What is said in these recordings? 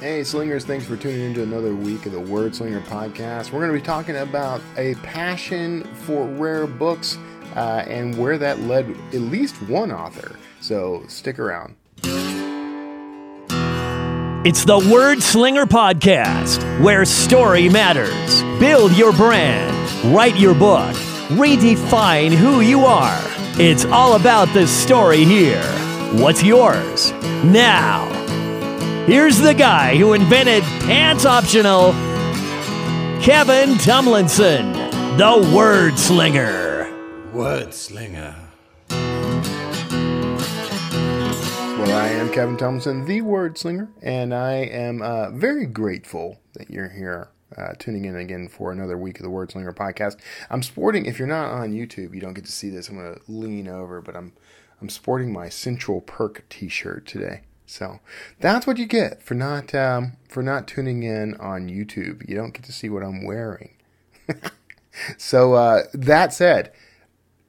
Hey, Slingers, thanks for tuning into another week of the Word Slinger podcast. We're going to be talking about a passion for rare books uh, and where that led at least one author. So stick around. It's the Word Slinger Podcast, where story matters. Build your brand, write your book, redefine who you are. It's all about the story here. What's yours? Now. Here's the guy who invented pants optional, Kevin Tomlinson, the Word Slinger. Word Slinger. Well, I am Kevin Tomlinson, the Word Slinger, and I am uh, very grateful that you're here. Uh, tuning in again for another week of the Word Slinger podcast. I'm sporting. If you're not on YouTube, you don't get to see this. I'm going to lean over, but I'm I'm sporting my Central Perk T-shirt today. So that's what you get for not um, for not tuning in on YouTube. You don't get to see what I'm wearing. so uh, that said,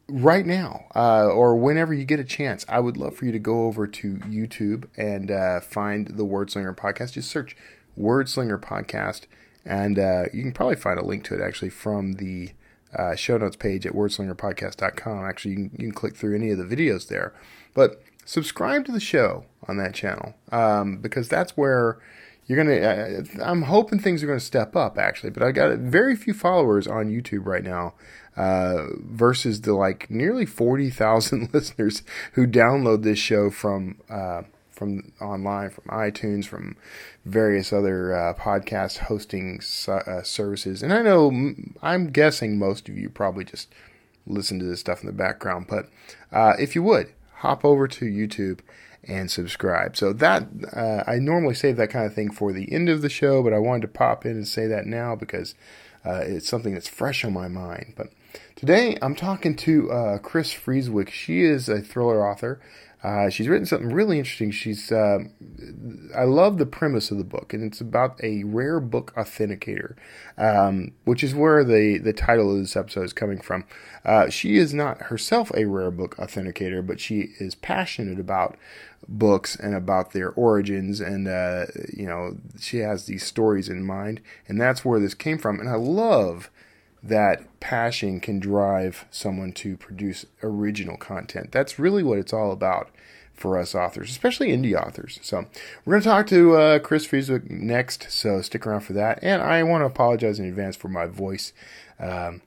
right now uh, or whenever you get a chance, I would love for you to go over to YouTube and uh, find the Wordslinger podcast. Just search Wordslinger podcast, and uh, you can probably find a link to it actually from the uh, show notes page at wordslingerpodcast.com. Actually, you can, you can click through any of the videos there. But subscribe to the show on that channel um, because that's where you're gonna. Uh, I'm hoping things are gonna step up actually, but I got very few followers on YouTube right now. Uh, versus the like nearly 40,000 listeners who download this show from uh, from online, from iTunes, from various other uh, podcast hosting uh, services. And I know I'm guessing most of you probably just listen to this stuff in the background, but uh, if you would hop over to YouTube and subscribe. So that uh, I normally save that kind of thing for the end of the show, but I wanted to pop in and say that now because uh, it's something that's fresh on my mind. But today I'm talking to uh, Kris Frieswick. She is a thriller author. Uh, she's written something really interesting. She's uh, I love the premise of the book, and it's about a rare book authenticator, um, which is where the the title of this episode is coming from. Uh, she is not herself a rare book authenticator, but she is passionate about books and about their origins, and uh, you know she has these stories in mind, and that's where this came from. And I love that passion can drive someone to produce original content. That's really what it's all about for us authors, especially indie authors. So we're going to talk to uh, Kris Frieswick next, so stick around for that. And I want to apologize in advance for my voice um,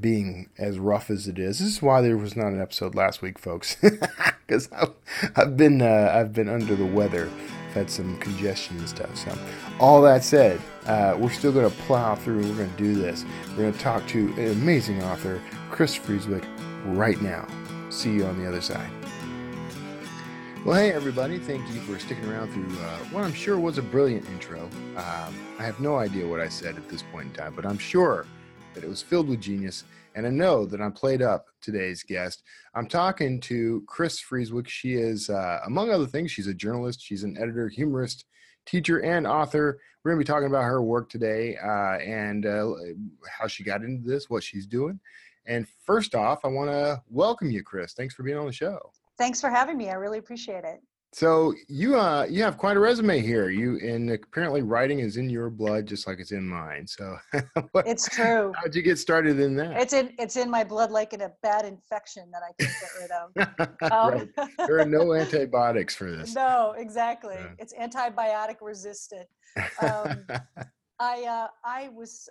being as rough as it is. This is why there was not an episode last week, folks, because I've, been uh, I've been under the weather. I've had some congestion and stuff. So all that said, uh, we're still going to plow through. We're going to do this. We're going to talk to an amazing author, Kris Frieswick, right now. See you on the other side. Well, hey, everybody. Thank you for sticking around through uh, what I'm sure was a brilliant intro. Um, I have no idea what I said at this point in time, but I'm sure that it was filled with genius. And I know that I played up today's guest. I'm talking to Kris Frieswick. She is, uh, among other things, she's a journalist, she's an editor, humorist, teacher, and author. We're going to be talking about her work today uh, and uh, how she got into this, what she's doing. And first off, I want to welcome you, Kris. Thanks for being on the show. Thanks for having me. I really appreciate it. So you uh you have quite a resume here. You and apparently writing is in your blood just like it's in mine. So what, it's true. How'd you get started in that? It's in it's in my blood like in a bad infection that I can't get rid of. um, right. There are no antibiotics for this. No, exactly. Yeah. It's antibiotic resistant. Um, I uh, I was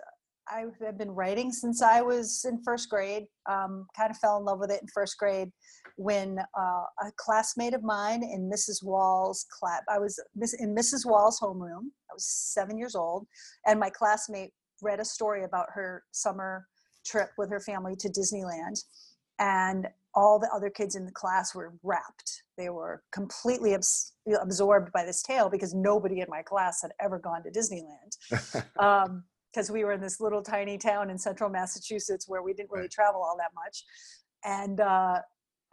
I have been writing since I was in first grade. Um, kind of fell in love with it in first grade when uh, a classmate of mine in Mrs. Wall's class, I was in Mrs. Wall's homeroom. I was seven years old, and my classmate read a story about her summer trip with her family to Disneyland, and all the other kids in the class were wrapped. They were completely abs- absorbed by this tale because nobody in my class had ever gone to Disneyland. um, because we were in this little tiny town in central Massachusetts where we didn't really travel all that much. And uh,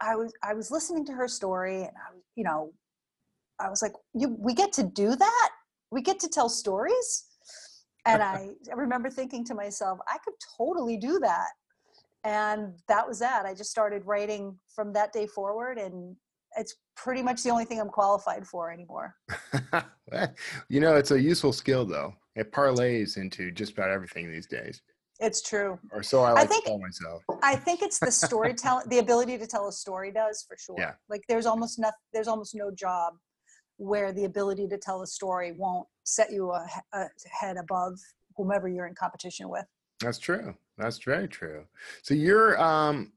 I was I was listening to her story, and I was you know, I was like, you we get to do that. We get to tell stories. And I, I remember thinking to myself, I could totally do that. And that was that. I just started writing from that day forward, and it's pretty much the only thing I'm qualified for anymore. you know, it's a useful skill though. It parlays into just about everything these days. It's true. Or so I like I think, to tell myself. I think it's the storytelling, the ability to tell a story does for sure. Yeah. Like there's almost no, there's almost no job where the ability to tell a story won't set you a, a head above whomever you're in competition with. That's true. That's very true. So you're um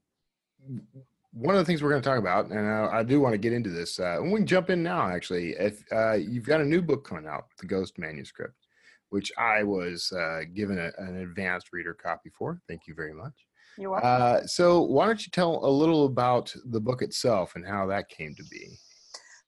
one of the things we're going to talk about, and I, I do want to get into this. Uh, we can jump in now. Actually, if uh, you've got a new book coming out, the Ghost Manuscript, which I was uh, given a, an advanced reader copy for. Thank you very much. You're welcome. Uh, so, why don't you tell a little about the book itself and how that came to be?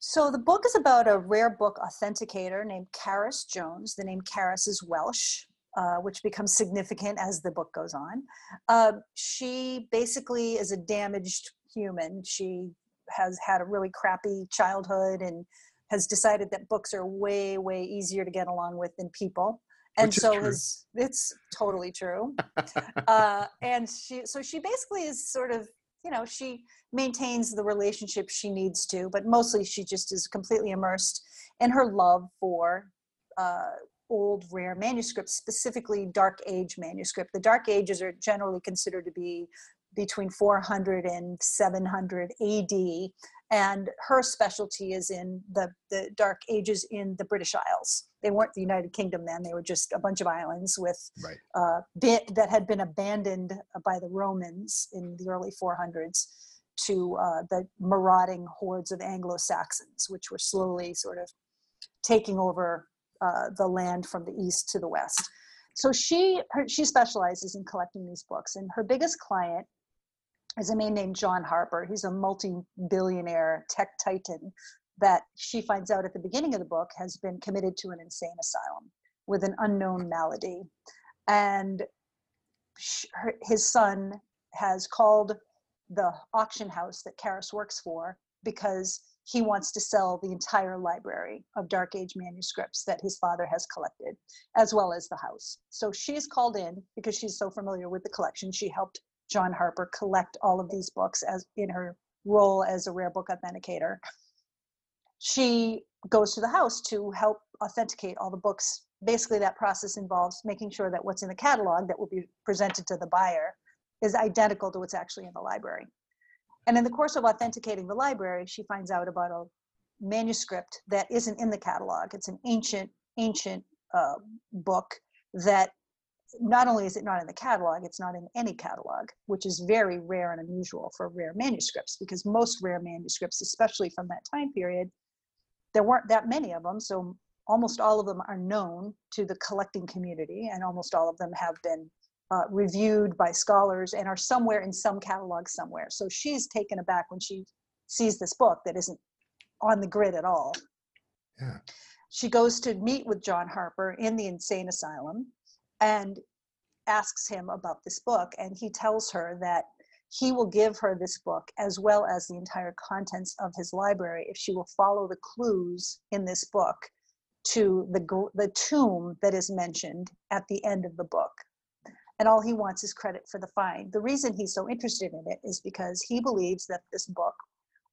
So, the book is about a rare book authenticator named Caris Jones. The name Caris is Welsh. Uh, which becomes significant as the book goes on. Uh, she basically is a damaged human. She has had a really crappy childhood and has decided that books are way way easier to get along with than people. And so is it's totally true. Uh, and she so she basically is sort of you know she maintains the relationship she needs to but mostly she just is completely immersed in her love for uh, old rare manuscripts specifically dark age manuscript. The dark ages are generally considered to be between 400 and 700 AD. And her specialty is in the, the Dark Ages in the British Isles. They weren't the United Kingdom then, they were just a bunch of islands with right. uh, bit, that had been abandoned by the Romans in the early 400s to uh, the marauding hordes of Anglo Saxons, which were slowly sort of taking over uh, the land from the east to the west. So she her, she specializes in collecting these books, and her biggest client is a man named John Harper. He's a multi-billionaire tech titan that she finds out at the beginning of the book has been committed to an insane asylum with an unknown malady. And his son has called the auction house that Caris works for because he wants to sell the entire library of Dark Age manuscripts that his father has collected, as well as the house. So she's called in because she's so familiar with the collection. She helped John Harper collect all of these books as in her role as a rare book authenticator. She goes to the house to help authenticate all the books. Basically, that process involves making sure that what's in the catalog that will be presented to the buyer is identical to what's actually in the library. And in the course of authenticating the library, she finds out about a manuscript that isn't in the catalog. It's an ancient, ancient uh, book that not only is it not in the catalog, it's not in any catalog, which is very rare and unusual for rare manuscripts because most rare manuscripts, especially from that time period, there weren't that many of them. So almost all of them are known to the collecting community, and almost all of them have been uh, reviewed by scholars and are somewhere in some catalog somewhere. So she's taken aback when she sees this book that isn't on the grid at all. Yeah. She goes to meet with John Harper in the insane asylum and asks him about this book and he tells her that he will give her this book as well as the entire contents of his library if she will follow the clues in this book to the the tomb that is mentioned at the end of the book. And all he wants is credit for the find. The reason he's so interested in it is because he believes that this book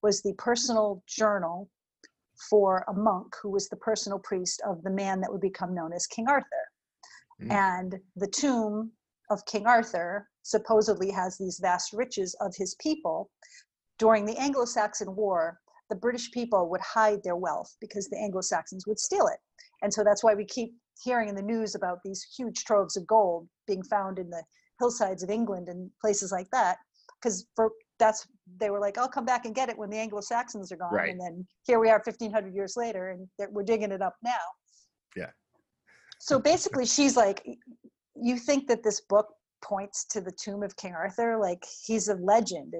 was the personal journal for a monk who was the personal priest of the man that would become known as king arthur Mm. And the tomb of King Arthur supposedly has these vast riches of his people. During the Anglo Saxon War, the British people would hide their wealth because the Anglo Saxons would steal it. And so that's why we keep hearing in the news about these huge troves of gold being found in the hillsides of England and places like that. Because for that's they were like, I'll come back and get it when the Anglo Saxons are gone. Right. And then here we are 1500 years later and we're digging it up now. Yeah so basically she's like you think that this book points to the tomb of king arthur? Like he's a legend.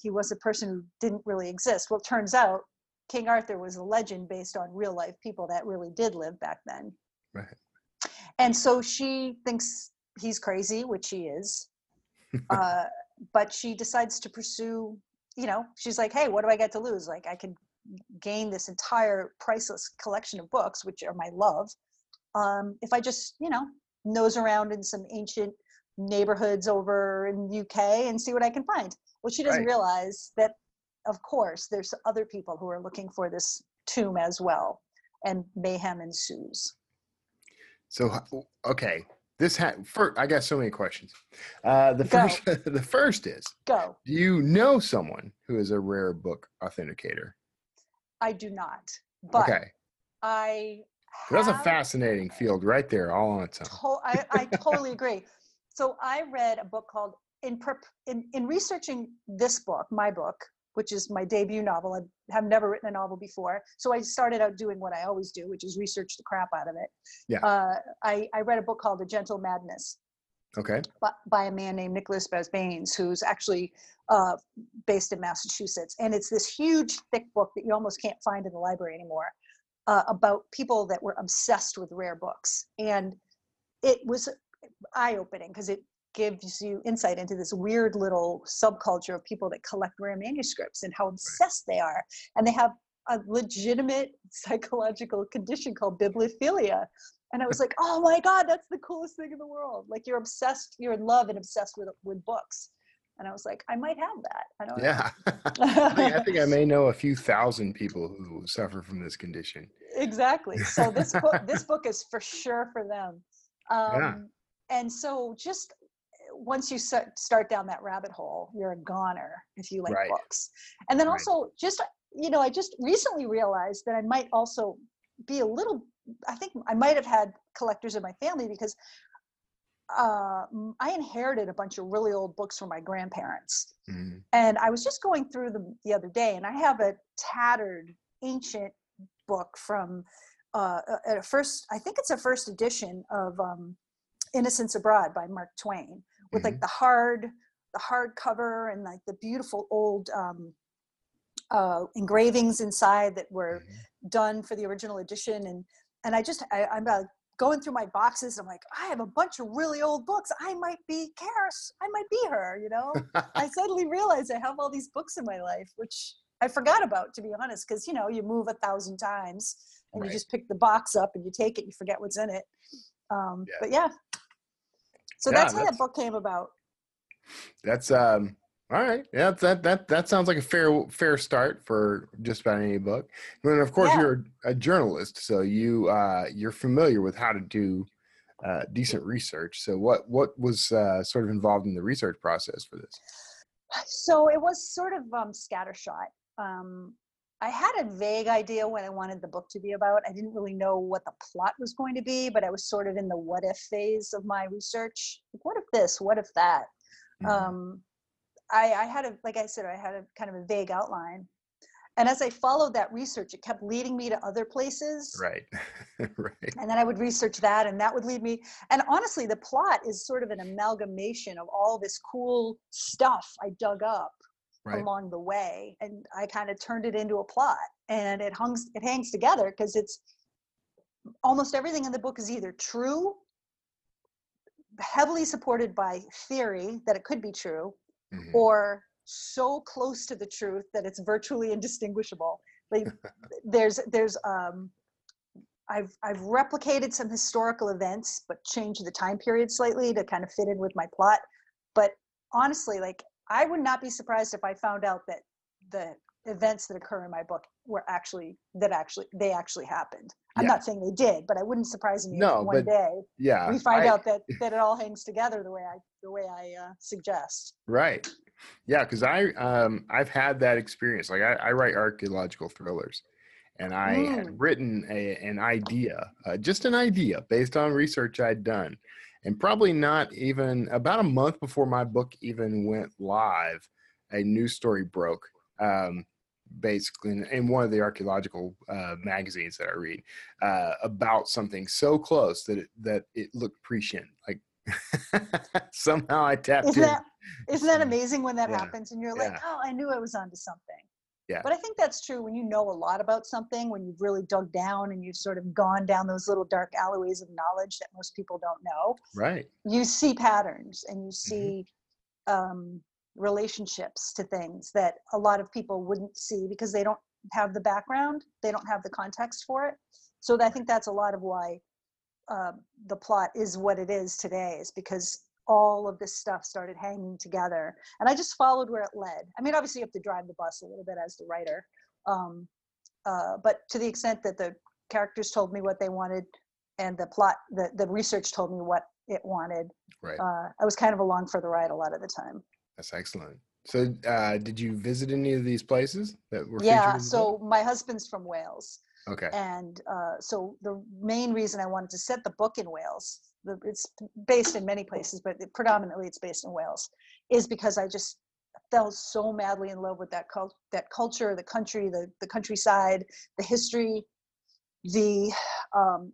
He was a person who didn't really exist. Well it turns out king arthur was a legend based on real life people that really did live back then. Right. And so she thinks he's crazy which he is uh, but she decides to pursue you know she's like hey what do i get to lose? Like i can gain this entire priceless collection of books which are my love um, if I just, you know, nose around in some ancient neighborhoods over in the UK and see what I can find. Well, she doesn't right. realize that of course, there's other people who are looking for this tomb as well, and mayhem ensues. So, okay, this had first. I got so many questions. Uh, the Go. first, the first is: Go. Do you know someone who is a rare book authenticator? I do not, but okay, I. that's a fascinating field right there, all on its own. to- I, I totally agree. So I read a book called in, prep, in in researching this book, my book, which is my debut novel. I have never written a novel before, so I started out doing what I always do, which is research the crap out of it. Yeah. Uh, I I read a book called A Gentle Madness Okay, by, by a man named Nicholas Basbanes, who's actually uh, based in Massachusetts, and it's this huge, thick book that you almost can't find in the library anymore uh, about people that were obsessed with rare books, and it was eye-opening because it gives you insight into this weird little subculture of people that collect rare manuscripts and how obsessed they are, and they have a legitimate psychological condition called bibliophilia and I was like, "Oh my God, that's the coolest thing in the world!" Like you're obsessed, you're in love and obsessed with with books. And I was like, "I might have that." I don't. yeah. know. I, think, I think I may know a few thousand people who suffer from this condition. exactly. So this book, this book is for sure for them. Um, Yeah. And so just once you start down that rabbit hole, you're a goner if you like Right. books. And then Right. also just you know, I just recently realized that I might also be a little. I think I might have had collectors in my family because uh, I inherited a bunch of really old books from my grandparents. Mhm. And I was just going through them the other day, and I have a tattered, ancient book from uh, a, first, I think it's a first edition of um, Innocents Abroad by Mark Twain, with like the hard, the hard cover and like the beautiful old um, uh, engravings inside that were Mhm. done for the original edition. And and I just I, I'm uh, going through my boxes. I'm like, I have a bunch of really old books. I might be Caris. I might be her. You know. I suddenly realized I have all these books in my life, which I forgot about, to be honest, because you know you move a thousand times and Right. you just pick the box up and you take it, you forget what's in it. Um, Yeah. But yeah, so Yeah, that's how that's- that book came about. That's um all right. Yeah, that that that sounds like a fair fair start for just about any book. And of course, Yeah. you're a journalist, so you uh, you're familiar with how to do uh, decent research. So what what was uh, sort of involved in the research process for this? So it was sort of um, scattershot. Um, I had a vague idea what I wanted the book to be about. I didn't really know what the plot was going to be, but I was sort of in the what if phase of my research. Like, what if this? What if that? Mhm. um, I, I had a like I said, I had a kind of a vague outline, and as I followed that research, it kept leading me to other places, right, right, and then I would research that, and that would lead me. And honestly, the plot is sort of an amalgamation of all this cool stuff I dug up right. along the way, and I kind of turned it into a plot, and it hangs it hangs together because it's almost everything in the book is either true heavily supported by theory that it could be true Mhm. or so close to the truth that it's virtually indistinguishable. Like there's there's um I've I've replicated some historical events but changed the time period slightly to kind of fit in with my plot. But honestly, like I would not be surprised if I found out that the events that occur in my book were actually that actually they actually happened. I'm Yeah. not saying they did, but I wouldn't surprise me No, if one but day Yeah, we find I- out that that it all hangs together the way I the way I uh, suggest. Right. Yeah, because I um I've had that experience. Like I, I write archaeological thrillers, and I had Mm. written a, an idea, uh, just an idea based on research I'd done, and probably not even about a month before my book even went live, a news story broke. Um, basically in, in one of the archaeological uh, magazines that I read uh, about something so close that it, that it looked prescient. Like somehow I tapped Isn't in. that isn't that Mm. amazing when that Yeah. happens and you're like, Yeah. oh, I knew I was onto something. Yeah. But I think that's true when you know a lot about something, when you've really dug down and you've sort of gone down those little dark alleyways of knowledge that most people don't know. Right. You see patterns and you Mm-hmm. see um, relationships to things that a lot of people wouldn't see because they don't have the background, they don't have the context for it. So I think that's a lot of why um, the plot is what it is today, is because all of this stuff started hanging together. And i just followed where it led. I mean obviously you have to drive the bus a little bit as the writer um, uh, but to the extent that the characters told me what they wanted and the plot the, the research told me what it wanted right. uh, i was kind of along for the ride a lot of the time that's excellent. So uh, did you visit any of these places that were yeah so my husband's from wales okay. and uh, so the main reason i wanted to set the book in wales the, it's based in many places but it, predominantly it's based in wales is because i just fell so madly in love with that cult that culture the country the, the countryside the history the um,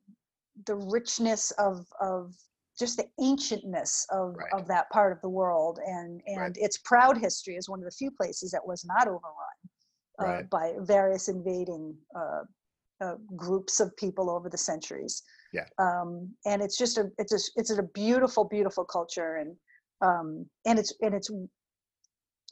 the richness of of just the ancientness of Right. of that part of the world and and Right. its proud history is one of the few places that was not overrun uh, Right. by various invading uh, uh, groups of people over the centuries Yeah. um, and it's just a it's a it's a beautiful beautiful culture and um, and it's and it's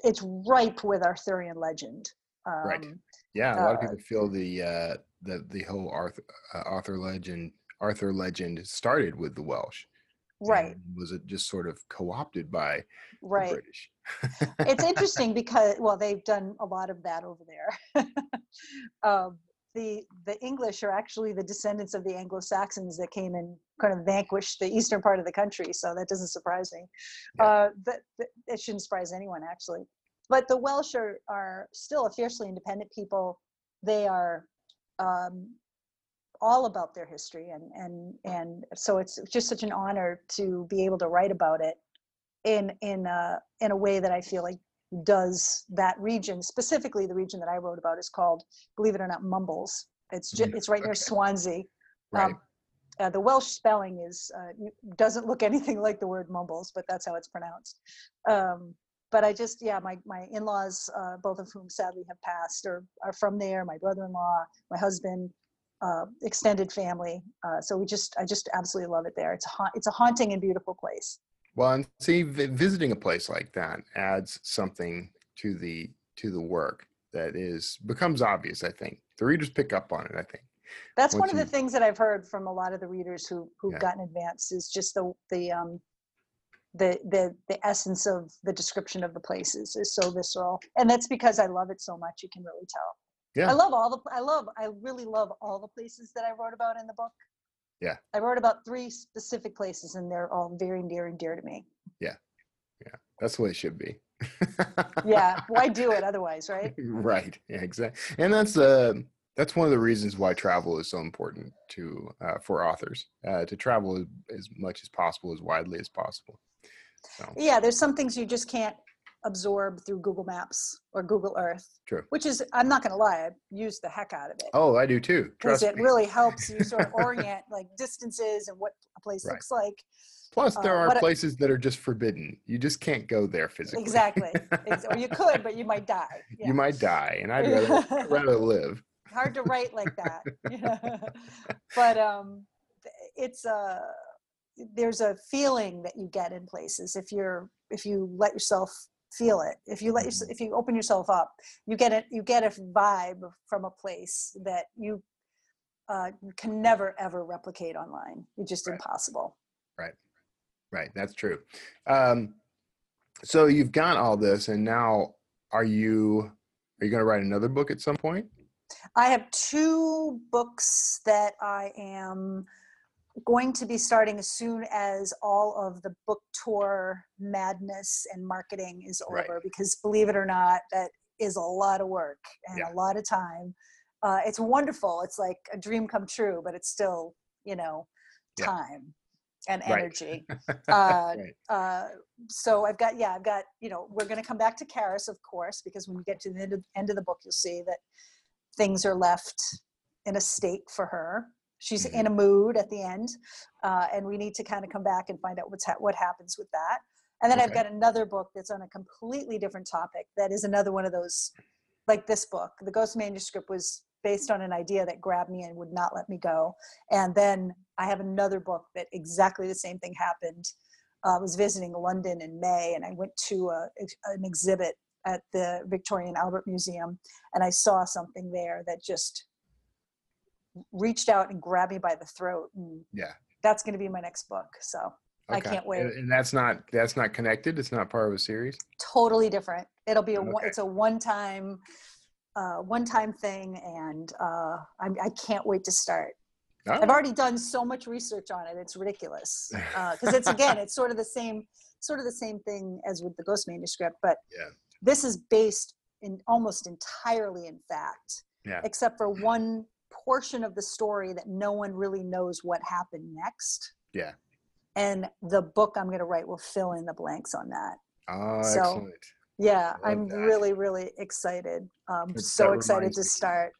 it's ripe with Arthurian legend um, Right. yeah a lot of uh, people feel the uh the the whole arthur uh, arthur legend arthur legend started with the welsh right. was it just sort of co-opted by the right. British? It's interesting because well they've done a lot of that over there. Um, the the english are actually the descendants of the anglo-saxons that came and kind of vanquished the eastern part of the country so that doesn't surprise me. Yeah. uh, that, that it shouldn't surprise anyone actually. But the welsh are, are still a fiercely independent people. They are um, all about their history and and and so it's just such an honor to be able to write about it in in a in a way that I feel like does that region specifically the region that I wrote about is called believe it or not Mumbles. It's just Mm, it's right near. Swansea. right Um, uh, the Welsh spelling is uh, doesn't look anything like the word mumbles, but that's how it's pronounced. Um, but I just yeah, my my in-laws, uh, both of whom sadly have passed, are are from there. My brother-in-law, my husband, uh, extended family. Uh, so we just I just absolutely love it there. It's a ha- it's a haunting and beautiful place. well and see vi- visiting a place like that adds something to the to the work that is becomes obvious i think the readers pick up on it i think That's one Once of the things that I've heard from a lot of the readers who who've Yeah. gotten advanced is just the the um the the the essence of the description of the places is so visceral, and that's because I love it so much. You can really tell. Yeah. I love all the I love I really love all the places that I wrote about in the book. Yeah. I wrote about three specific places, and they're all very near and dear to me. Yeah. Yeah. That's the way it should be Yeah, why do it otherwise, right? right yeah exactly and that's uh that's one of the reasons why travel is so important to uh, for authors uh, to travel as, as much as possible as widely as possible so Yeah, there's some things you just can't absorb through Google Maps or Google Earth. True. Which is, I'm not going to lie, I use the heck out of it. oh i do too because it me really helps you sort of orient like distances and what a place Right. looks like. plus there uh, are places that are just forbidden you just can't go there physically Exactly. Or you could, but you might die. Yeah. you might die and i'd rather, I'd rather live Hard to write like that. but um, it's a there's a feeling that you get in places if you're if you let yourself feel it if you let Mm-hmm. if you open yourself up you get it you get a vibe from a place that you uh, can never ever replicate online it's just impossible. Right. impossible Right, that's true. Um, so you've got all this, and now are you are you going to write another book at some point? I have two books that I am going to be starting as soon as all of the book tour madness and marketing is Right. over because believe it or not that is a lot of work and Yeah. a lot of time uh, it's wonderful it's like a dream come true but it's still you know Yeah. time and Right. energy uh, Right. uh, so I've got yeah I've got you know we're going to come back to Caris of course because when you get to the end of, end of the book you'll see that things are left in a state for her. She's in a mood at the end, uh, and we need to kind of come back and find out what's ha- what happens with that. And then I've got another book that's on a completely different topic. That is another one of those, like this book. The Ghost Manuscript was based on an idea that grabbed me and would not let me go. And then I have another book that exactly the same thing happened. Uh, I was visiting London in May, and I went to a, an exhibit at the Victoria and Albert Museum, and I saw something there that just reached out and grabbed me by the throat. And Yeah. that's going to be my next book. So I can't wait. And, and that's not that's not connected. It's not part of a series. Totally different. It'll be a one Okay. it's a one time uh, one time thing, and uh, I'm, I can't wait to start. Oh, I've already done so much research on it; it's ridiculous. Because it's again, it's sort of the same, sort of the same thing as with the Ghost manuscript, but Yeah. this is based in almost entirely in fact, Yeah. except for one portion of the story that no one really knows what happened next. Yeah. And the book I'm going to write will fill in the blanks on that. Oh, So, excellent. Yeah, I'm that. really, really excited. Um, so excited to me. start.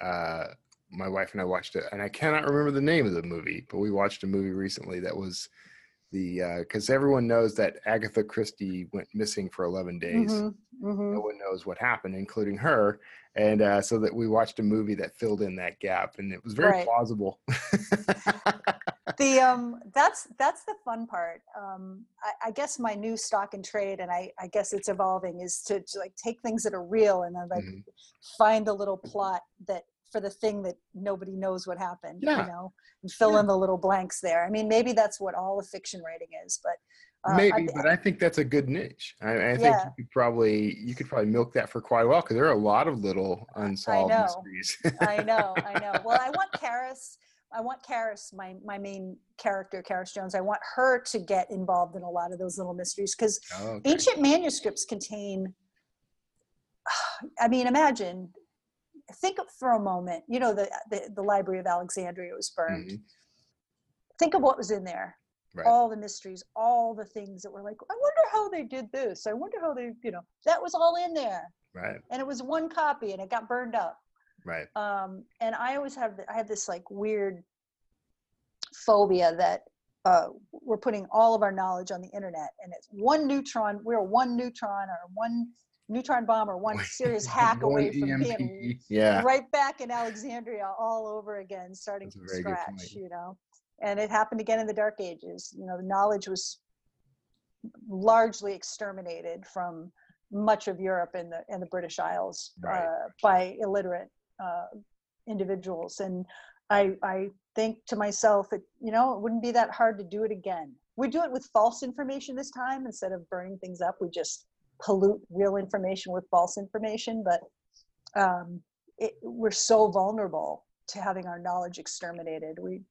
uh, my wife and I watched it, and I cannot remember the name of the movie, but we watched a movie recently that was the because everyone knows that Agatha Christie went missing for 11 days. Mhm, mhm. No one knows what happened, including her, and uh, so that we watched a movie that filled in that gap, and it was very Right. plausible. the um that's that's the fun part um I, I guess my new stock and trade and i i guess it's evolving is to, to like take things that are real and then like Mhm. find the little plot that for the thing that nobody knows what happened Yeah. you know and fill in the little blanks there i mean maybe that's what all of fiction writing is but uh, Maybe, I, but I think that's a good niche. I, I think Yeah. you could probably you could probably milk that for quite a while because there are a lot of little unsolved know. mysteries. I know, I know. Well, I want Caris. I want Caris, my my main character, Caris Jones. I want her to get involved in a lot of those little mysteries because Oh, okay. ancient manuscripts contain. I mean, imagine. Think of for a moment. You know, the the, the Library of Alexandria was burned. Mhm. Think of what was in there. Right. All the mysteries, all the things that were like, I wonder how they did this. I wonder how they, you know, that was all in there, Right. and it was one copy, and it got burned up Right. um, and I always have I have this like weird phobia that uh, we're putting all of our knowledge on the internet, and it's one neutron. We're one neutron or one neutron bomb or one serious hack away from EMP. being Yeah. right back in Alexandria all over again, starting from scratch. You know, and it happened again in the Dark Ages. You know, knowledge was largely exterminated from much of Europe and the and the British Isles Right. uh, by illiterate uh, individuals. And I I think to myself, it you know it wouldn't be that hard to do it again. We do it with false information this time instead of burning things up. We just pollute real information with false information, but um, it, we're so vulnerable to having our knowledge exterminated. We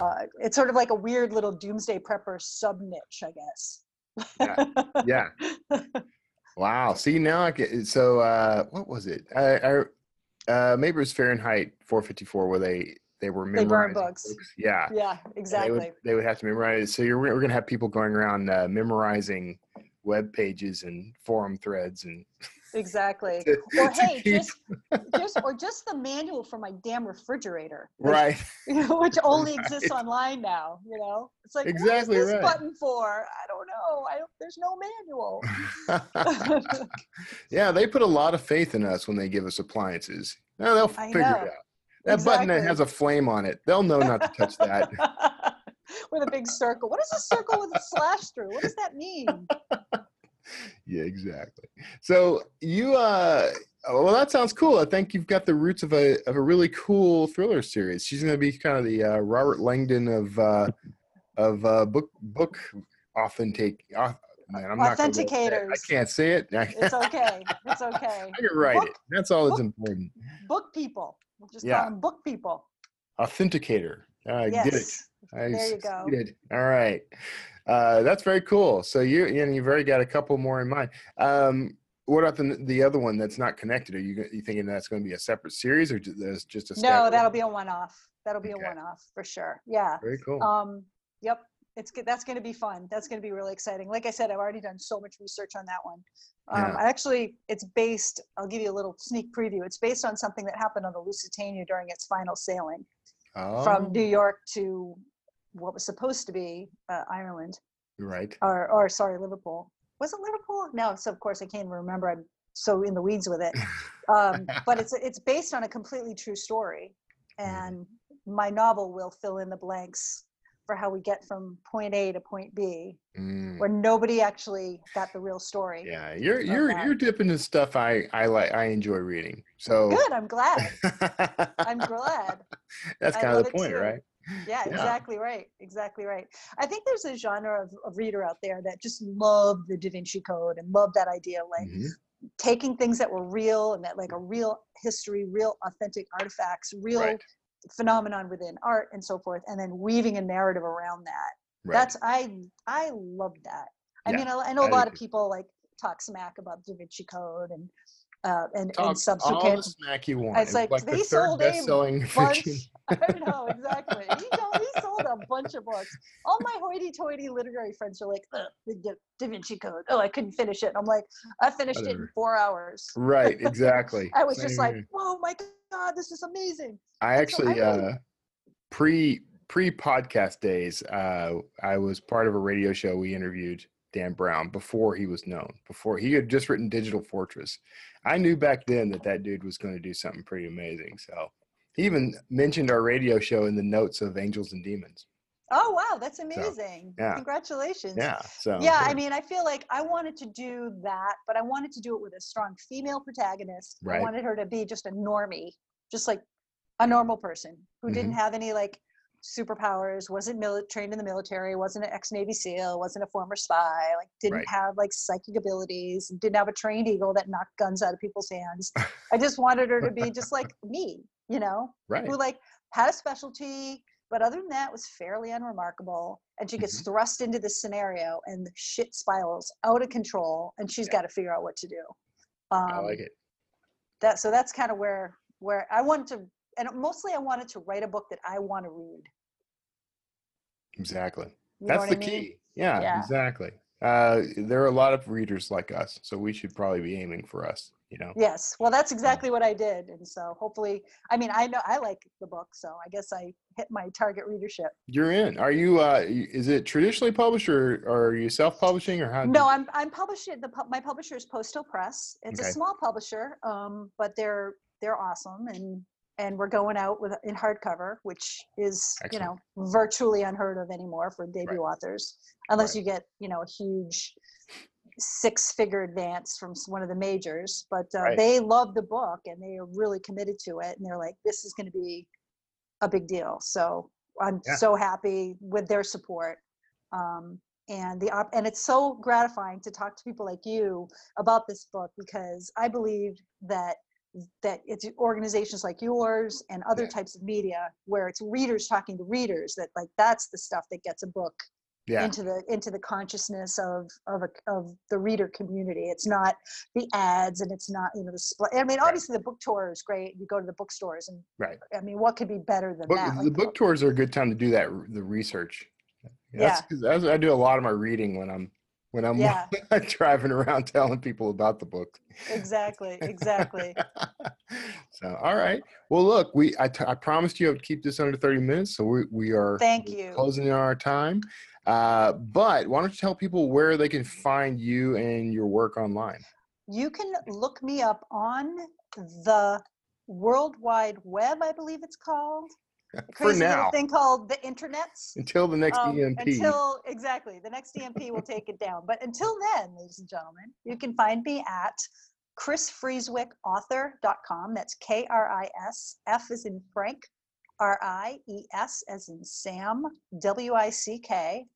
uh, it's sort of like a weird little doomsday prepper sub niche, I guess. Yeah. yeah. Wow. See now I get so uh what was it? I, I uh maybe it was Fahrenheit 454 where they they were They memorizing burn books. Yeah. yeah, exactly. They would, they would have to memorize. So you're we're gonna have people going around uh, memorizing web pages and forum threads and Exactly. to- Or to hey, keep- just just or just the manual for my damn refrigerator, which- right. which only exists online now. You know, it's like Exactly this right. button for? I don't know. I don't, there's no manual. yeah, they put a lot of faith in us when they give us appliances. No, they'll I figure know. it out. That button that has a flame on it, they'll know not to touch that. with a big circle. What is a circle with a slash through? What does that mean? Yeah, exactly. So you, uh, well, that sounds cool. I think you've got the roots of a of a really cool thriller series. She's going to be kind of the uh, Robert Langdon of uh, of uh, book book authentic. Uh, man, I'm not gonna be able to say it. Authenticators. I can't say it. It's okay. It's okay. I can write Book- it. That's all that's book- important. Book people. We'll just Yeah. call them book people. Authenticator. I yes. get it. I There you go. All right. Uh, that's very cool. So you, know, you've already got a couple more in mind. Um, what about the the other one that's not connected? Are you you thinking that's going to be a separate series or ju- there's just a separate No, that'll be a one-off. That'll be Okay. a one-off for sure. Yeah. very cool. Um, yep. It's good. That's going to be fun. That's going to be really exciting. Like I said, I've already done so much research on that one. Um, Yeah. I actually, it's based. I'll give you a little sneak preview. It's based on something that happened on the Lusitania during its final sailing oh, from New York to what was supposed to be uh, Ireland, right. or or sorry, Liverpool. Was it Liverpool? No. So of course I can't even remember. I'm so in the weeds with it. Um, but it's it's based on a completely true story, Mm-hmm. and my novel will fill in the blanks for how we get from point A to point B, Mm, where nobody actually got the real story. yeah, you're you're that. you're dipping in stuff I I like I enjoy reading. So Good. I'm glad. I'm glad. that's I kind of the point, right? Yeah, exactly right. Exactly right. I think there's a genre of, of reader out there that just love the Da Vinci Code and love that idea, like mm-hmm. taking things that were real and that like a real history, real authentic artifacts, real right. phenomenon within art and so forth, and then weaving a narrative around that. Right. That's I I love that. I yeah, mean, I, I know a lot of people like talk smack about Da Vinci Code and uh, and, Talk and subsequent. All the smack you want. It's like, like they sold a bunch. I know exactly. he, he sold a bunch of books. All my hoity-toity literary friends are like, the Da Vinci Code. Oh, I couldn't finish it. And I'm like, I finished Whatever. it in four hours. Right. Exactly. I was Same just like, whoa, my god, this is amazing. I actually so I really, uh, pre pre podcast days, uh, I was part of a radio show. We interviewed Dan Brown before he was known, before he had just written Digital Fortress. I knew back then that that dude was going to do something pretty amazing. So he even mentioned our radio show in the notes of Angels and Demons. Oh wow, that's amazing! So, yeah. Congratulations. Yeah. So yeah, I mean, I feel like I wanted to do that, but I wanted to do it with a strong female protagonist. Right. I wanted her to be just a normie, just like a normal person who mm-hmm. didn't have any like superpowers, wasn't mili- trained in the military, wasn't an ex-Navy SEAL, wasn't a former spy, like didn't right. have like psychic abilities, didn't have a trained eagle that knocked guns out of people's hands. I just wanted her to be just like me, you know, right. who like had a specialty, but other than that was fairly unremarkable. And she gets mm-hmm. thrust into this scenario and the shit spirals out of control and she's yeah. got to figure out what to do. Um, I like it. That so that's kind of where where I wanted to and mostly I wanted to write a book that I want to read. Exactly. You That's the I mean? key. Yeah, yeah, exactly. Uh, there are a lot of readers like us, so we should probably be aiming for us. You know. Yes. Well, that's exactly what I did, and so hopefully, I mean, I know I like the book, so I guess I hit my target readership. You're in. Are you? Uh, is it traditionally published, or, or are you self-publishing, or how? No. I'm I'm publishing. The my publisher is Postal Press. It's okay. a small publisher, um, but they're they're awesome, and and we're going out with in hardcover, which is Excellent. you know virtually unheard of anymore for debut right. authors, unless right. you get you know a huge six-figure advance from one of the majors. But uh, right. they love the book and they are really committed to it, and they're like, this is going to be a big deal. So I'm yeah. so happy with their support. Um, and the op- and it's so gratifying to talk to people like you about this book because I believe that that it's organizations like yours and other yeah. types of media where it's readers talking to readers that like that's the stuff that gets a book yeah. into the into the consciousness of of a, of the reader community it's not the ads and it's not you know the split i mean obviously right. the book tour is great you go to the bookstores and right i mean what could be better than book, that the like, book tours are a good time to do that the research that's, yeah i do a lot of my reading when i'm when I'm yeah. driving around telling people about the book. Exactly, exactly. so, all right. Well, look, we I, t- I promised you I would keep this under 30 minutes, so we, we are thank you closing in our time. Uh, but why don't you tell people where they can find you and your work online? You can look me up on the World Wide Web, I believe it's called for now. thing called the internets. Until the next um, EMP. Until exactly the next EMP will take it down. But until then, ladies and gentlemen, you can find me at krisfrieswickauthor.com. That's K R I S F is in Frank, R I E S as in Sam, W I C K,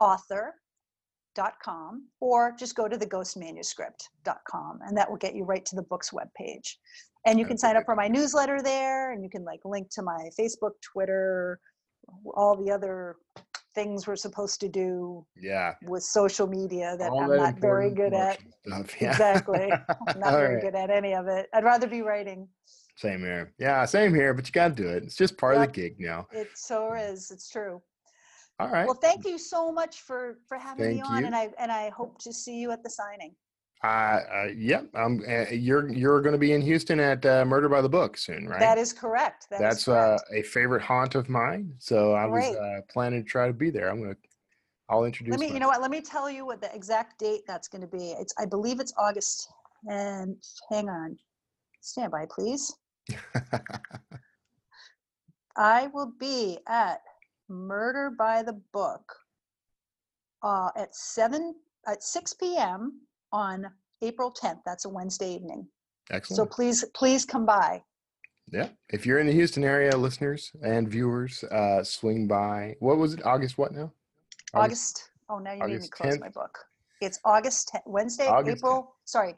author.com, or just go to the ghostmanuscript.com and that will get you right to the book's webpage and you can sign up for my newsletter there and you can like link to my facebook twitter all the other things we're supposed to do yeah. with social media that all i'm that not very good at. stuff, yeah. exactly. I'm not very right. good at any of it. I'd rather be writing. Same here. Yeah same here but you gotta do it. It's just part yep. of the gig now. It so is. It's true. All right well thank you so much for for having thank me on you. and i and i hope to see you at the signing uh, uh, yeah, um, uh, you're you're going to be in Houston at uh, Murder by the Book soon, right? That is correct. That That's is correct. Uh, a favorite haunt of mine. So I Great. was uh, planning to try to be there. I'm going to. I'll introduce. Let me. You know what? Let me tell you what the exact date that's going to be. It's. I believe it's August. And hang on, stand by, please. I will be at Murder by the Book uh, at seven at six p.m on April 10th. That's a Wednesday evening. Excellent. So please, please come by. Yeah. If you're in the Houston area, listeners and viewers, uh, swing by. What was it? August what now? August. August oh, now you August made me close 10th? my book. It's August 10th, Wednesday, August April. 10th. Sorry,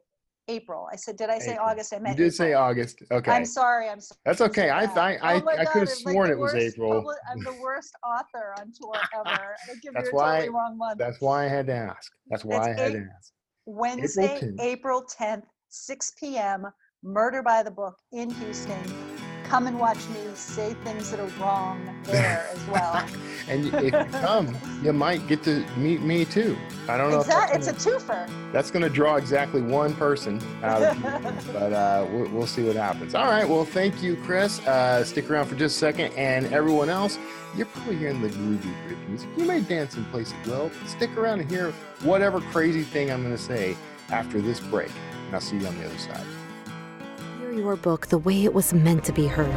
April. I said, did I say April. August? I meant you did April. say August. Okay. I'm sorry. I'm sorry. That's okay. I I I, oh I could have sworn like it was April. I'm the worst author on tour ever. I give that's you why, totally. That's why I had to ask. That's why it's I had eight, to ask. Wednesday, April 10th. 6 p.m. Murder by the Book in Houston come and watch me say things that are wrong there as well. and if you come, you might get to meet me too. I don't know. Exactly. It's a twofer. That's going to draw exactly one person out of you, but uh, we'll, we'll, see what happens. All right. Well, thank you, Kris. Uh, stick around for just a second. And everyone else, you're probably hearing the groovy bridge music. You may dance and place it well. Stick around and hear whatever crazy thing I'm going to say after this break. And I'll see you on the other side your book the way it was meant to be heard.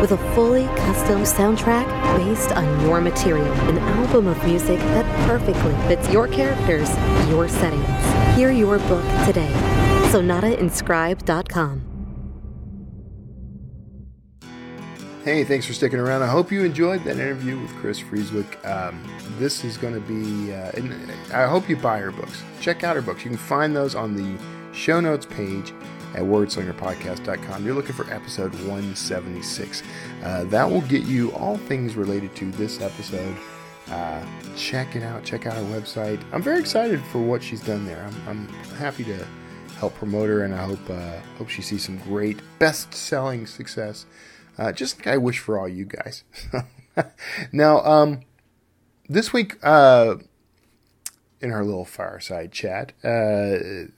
With a fully custom soundtrack based on your material, an album of music that perfectly fits your characters, your settings. Hear your book today. SonataInscribe.com. Hey, thanks for sticking around. I hope you enjoyed that interview with Kris Frieswick. Um, this is going to be, uh, I hope you buy her books. Check out her books. You can find those on the show notes page at wordslingerpodcast.com. You're looking for episode 176. Uh, that will get you all things related to this episode. Uh, check it out. Check out our website. I'm very excited for what she's done there. I'm, I'm happy to help promote her, and I hope uh, hope she sees some great best-selling success. Uh, just like I wish for all you guys. now, um, this week uh, in our little fireside chat, uh,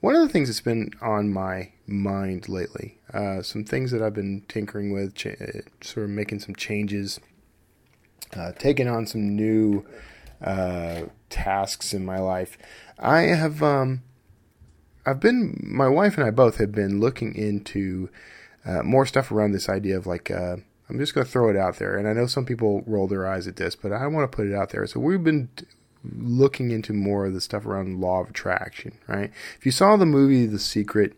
one of the things that's been on my mind lately, uh, some things that I've been tinkering with, ch- uh, sort of making some changes, uh, taking on some new uh, tasks in my life. I have, um, I've been, my wife and I both have been looking into uh, more stuff around this idea of like, uh, I'm just going to throw it out there. And I know some people roll their eyes at this, but I want to put it out there. So we've been looking into more of the stuff around law of attraction, right? If you saw the movie The Secret,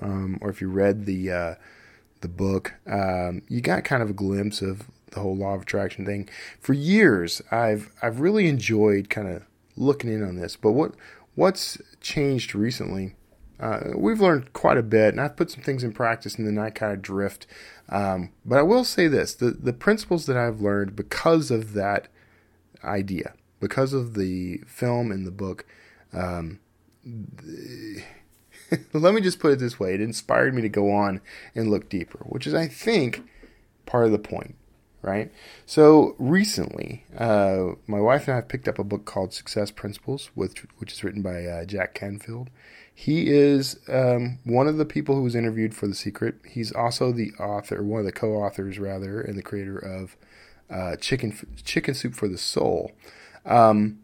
um, or if you read the uh, the book, um, you got kind of a glimpse of the whole law of attraction thing. For years, I've I've really enjoyed kind of looking in on this. But what what's changed recently? Uh, we've learned quite a bit, and I've put some things in practice, and then I kind of drift. Um, but I will say this: the the principles that I've learned because of that idea because of the film and the book. Um, let me just put it this way: it inspired me to go on and look deeper, which is, I think, part of the point, right? So recently, uh, my wife and I have picked up a book called Success Principles, which which is written by uh, Jack Canfield. He is um, one of the people who was interviewed for The Secret. He's also the author, one of the co-authors, rather, and the creator of uh, Chicken Chicken Soup for the Soul. Um,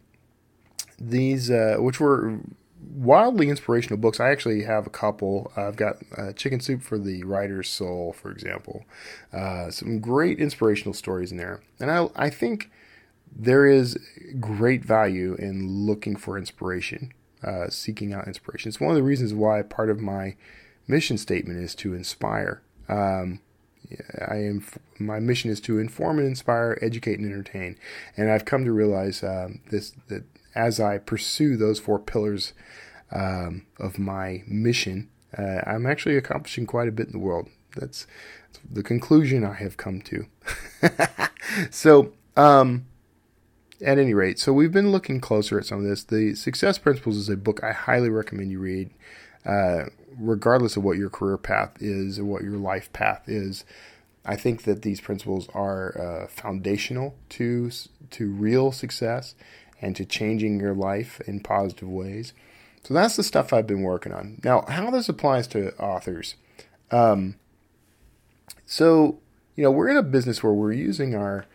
these, uh, which were wildly inspirational books. I actually have a couple. I've got uh, Chicken Soup for the Writer's Soul, for example. Uh, some great inspirational stories in there. And I, I think there is great value in looking for inspiration, uh, seeking out inspiration. It's one of the reasons why part of my mission statement is to inspire. Um, I am my mission is to inform and inspire, educate and entertain, and I've come to realize um, this that as I pursue those four pillars um, of my mission, uh, I'm actually accomplishing quite a bit in the world. That's, that's the conclusion I have come to. so, um, at any rate, so we've been looking closer at some of this. The Success Principles is a book I highly recommend you read. Uh, regardless of what your career path is or what your life path is, I think that these principles are uh, foundational to to real success and to changing your life in positive ways. So that's the stuff I've been working on. Now, how this applies to authors. Um, so, you know, we're in a business where we're using our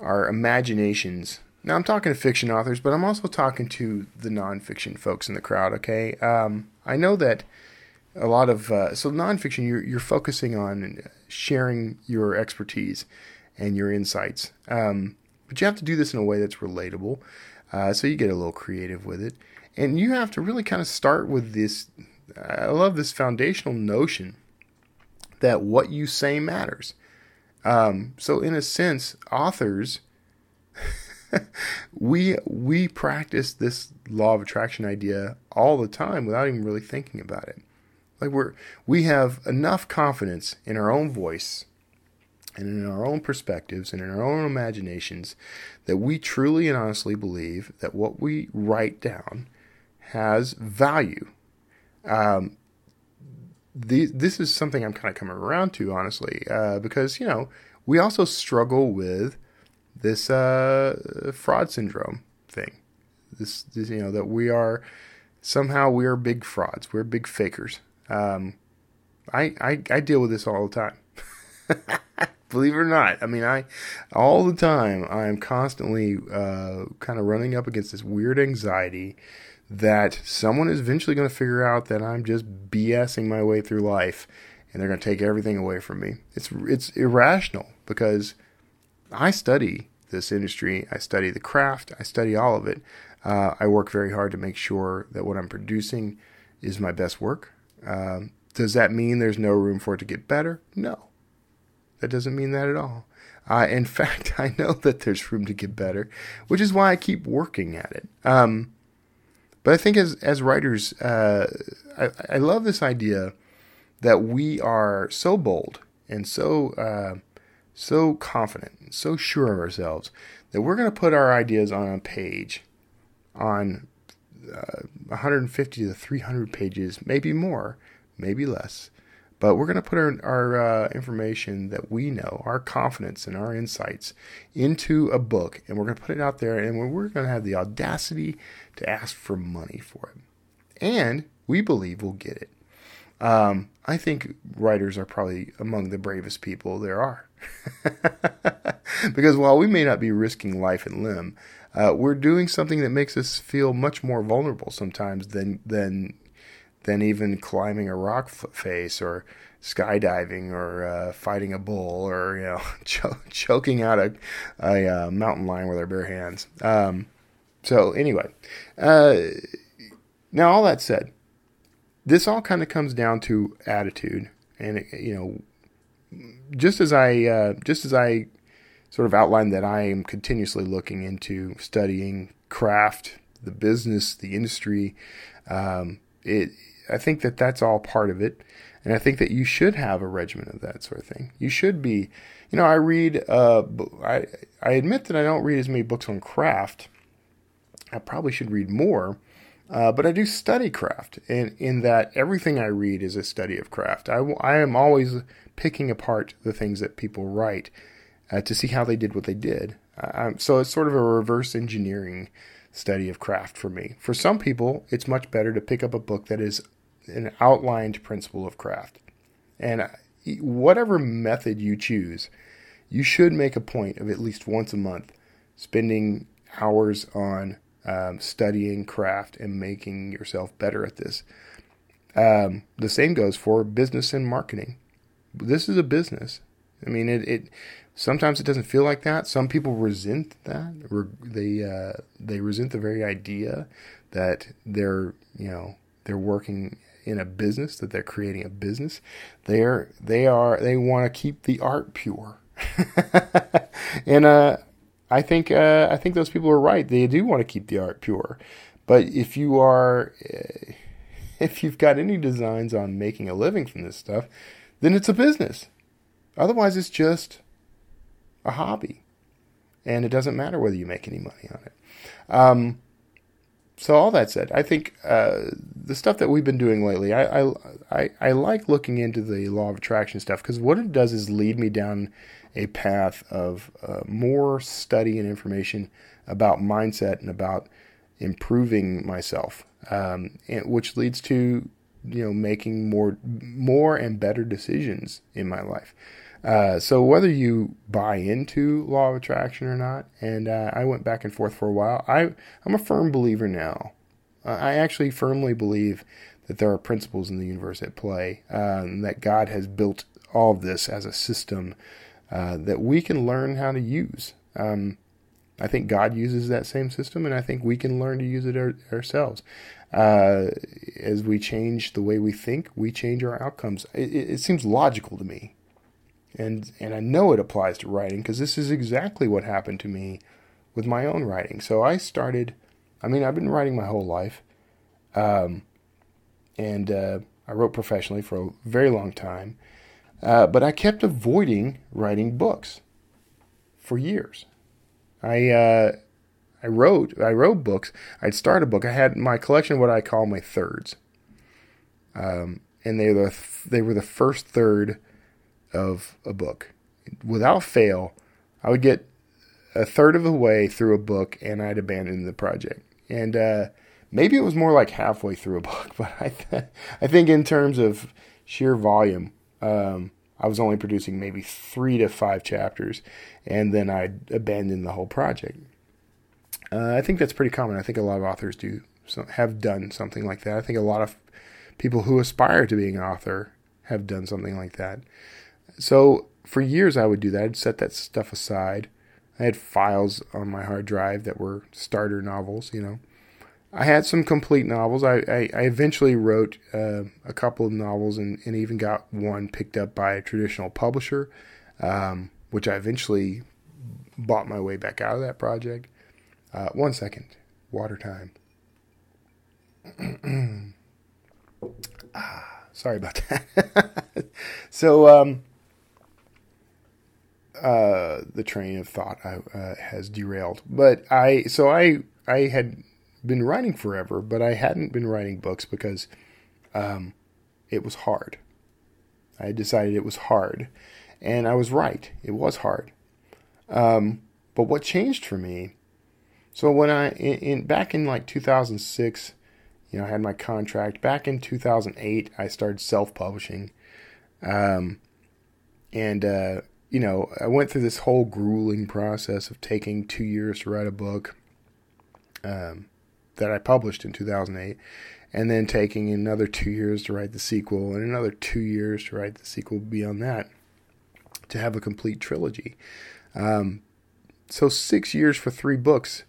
our imaginations. Now, I'm talking to fiction authors, but I'm also talking to the nonfiction folks in the crowd. Okay, um, I know that a lot of uh, so nonfiction you're you're focusing on sharing your expertise and your insights, um, but you have to do this in a way that's relatable. Uh, so you get a little creative with it, and you have to really kind of start with this. I love this foundational notion that what you say matters. Um, so, in a sense, authors, we we practice this law of attraction idea all the time without even really thinking about it. Like we're we have enough confidence in our own voice and in our own perspectives and in our own imaginations that we truly and honestly believe that what we write down has value. Um, this is something I'm kind of coming around to, honestly, uh, because, you know, we also struggle with this uh, fraud syndrome thing. This, this, you know, that we are somehow we are big frauds. We're big fakers. Um, I, I, I deal with this all the time. Believe it or not, I mean, I all the time I'm constantly uh, kind of running up against this weird anxiety that someone is eventually going to figure out that I'm just BSing my way through life, and they're going to take everything away from me. It's it's irrational because I study this industry, I study the craft, I study all of it. Uh, I work very hard to make sure that what I'm producing is my best work. Um, does that mean there's no room for it to get better? No. That doesn't mean that at all. Uh, in fact, I know that there's room to get better, which is why I keep working at it. Um, but I think as as writers, uh, I, I, love this idea that we are so bold and so uh, so confident, so sure of ourselves that we're going to put our ideas on a page, on uh, 150 to 300 pages, maybe more, maybe less. But we're going to put our, our uh, information that we know, our confidence and our insights into a book, and we're going to put it out there, and we're going to have the audacity to ask for money for it. And we believe we'll get it. Um, I think writers are probably among the bravest people there are. because while we may not be risking life and limb, uh, we're doing something that makes us feel much more vulnerable sometimes than than than even climbing a rock face or skydiving or uh, fighting a bull or you know cho- choking out a, a uh, mountain lion with our bare hands. Um, so anyway, uh, now all that said, this all kind of comes down to attitude, and you know, just as I uh, just as I sort of outlined that I am continuously looking into studying craft, the business, the industry. Um, it I think that that's all part of it. And I think that you should have a regimen of that sort of thing. You should be, you know, I read, uh, I, I admit that I don't read as many books on craft. I probably should read more, uh, but I do study craft, and in that everything I read is a study of craft. I, I am always picking apart the things that people write uh, to see how they did what they did. so it's sort of a reverse engineering study of craft for me. For some people, it's much better to pick up a book that is an outlined principle of craft. And uh, whatever method you choose, you should make a point of at least once a month spending hours on um, studying craft and making yourself better at this. Um, the same goes for business and marketing. This is a business. I mean, it, it sometimes it doesn't feel like that. Some people resent that. They uh, they resent the very idea that they're you know they're working in a business, that they're creating a business. They're they are they want to keep the art pure, and uh, I think uh, I think those people are right. They do want to keep the art pure, but if you are if you've got any designs on making a living from this stuff, then it's a business. Otherwise, it's just a hobby, and it doesn't matter whether you make any money on it. Um, so all that said, I think uh, the stuff that we've been doing lately, I, I, I, I like looking into the law of attraction stuff because what it does is lead me down a path of uh, more study and information about mindset and about improving myself, um, and, which leads to you know making more more and better decisions in my life. Uh, so whether you buy into law of attraction or not, and uh, I went back and forth for a while. I I'm a firm believer now. Uh, I actually firmly believe that there are principles in the universe at play, um, that God has built all of this as a system uh, that we can learn how to use. Um, I think God uses that same system, and I think we can learn to use it our, ourselves. Uh, as we change the way we think, we change our outcomes. It, it seems logical to me, and and I know it applies to writing because this is exactly what happened to me with my own writing. So I started. I mean, I've been writing my whole life, um, and uh, I wrote professionally for a very long time, uh, but I kept avoiding writing books for years. I uh, I wrote I wrote books. I'd start a book. I had my collection what I call my thirds, um, and they were the, they were the first third of a book. Without fail, I would get a third of the way through a book, and I'd abandon the project. And uh, maybe it was more like halfway through a book, but I th- I think in terms of sheer volume, um, I was only producing maybe three to five chapters, and then I'd abandon the whole project. Uh, I think that's pretty common. I think a lot of authors do have done something like that. I think a lot of people who aspire to being an author have done something like that. So for years, I would do that. I'd set that stuff aside. I had files on my hard drive that were starter novels, you know. I had some complete novels. I, I, I eventually wrote uh, a couple of novels and, and even got one picked up by a traditional publisher, um, which I eventually bought my way back out of that project. Uh, one second, water time. ah, sorry about that. so, um, uh, the train of thought uh, has derailed. But I, so I, I had been writing forever, but I hadn't been writing books because um, it was hard. I decided it was hard, and I was right. It was hard. Um, but what changed for me? So when I in, in back in like 2006, you know, I had my contract. Back in 2008, I started self-publishing, um, and uh, you know, I went through this whole grueling process of taking two years to write a book. Um, that I published in 2008, and then taking another two years to write the sequel, and another two years to write the sequel beyond that, to have a complete trilogy. Um, so six years for three books.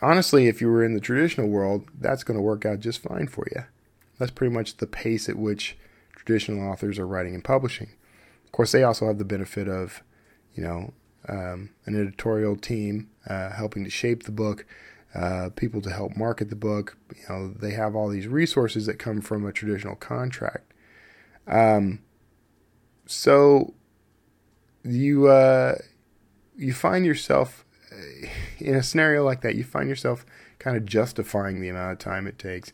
Honestly, if you were in the traditional world, that's going to work out just fine for you. That's pretty much the pace at which traditional authors are writing and publishing. Of course, they also have the benefit of, you know, um, an editorial team uh, helping to shape the book, uh, people to help market the book. You know, they have all these resources that come from a traditional contract. Um, so you uh, you find yourself in a scenario like that. You find yourself kind of justifying the amount of time it takes,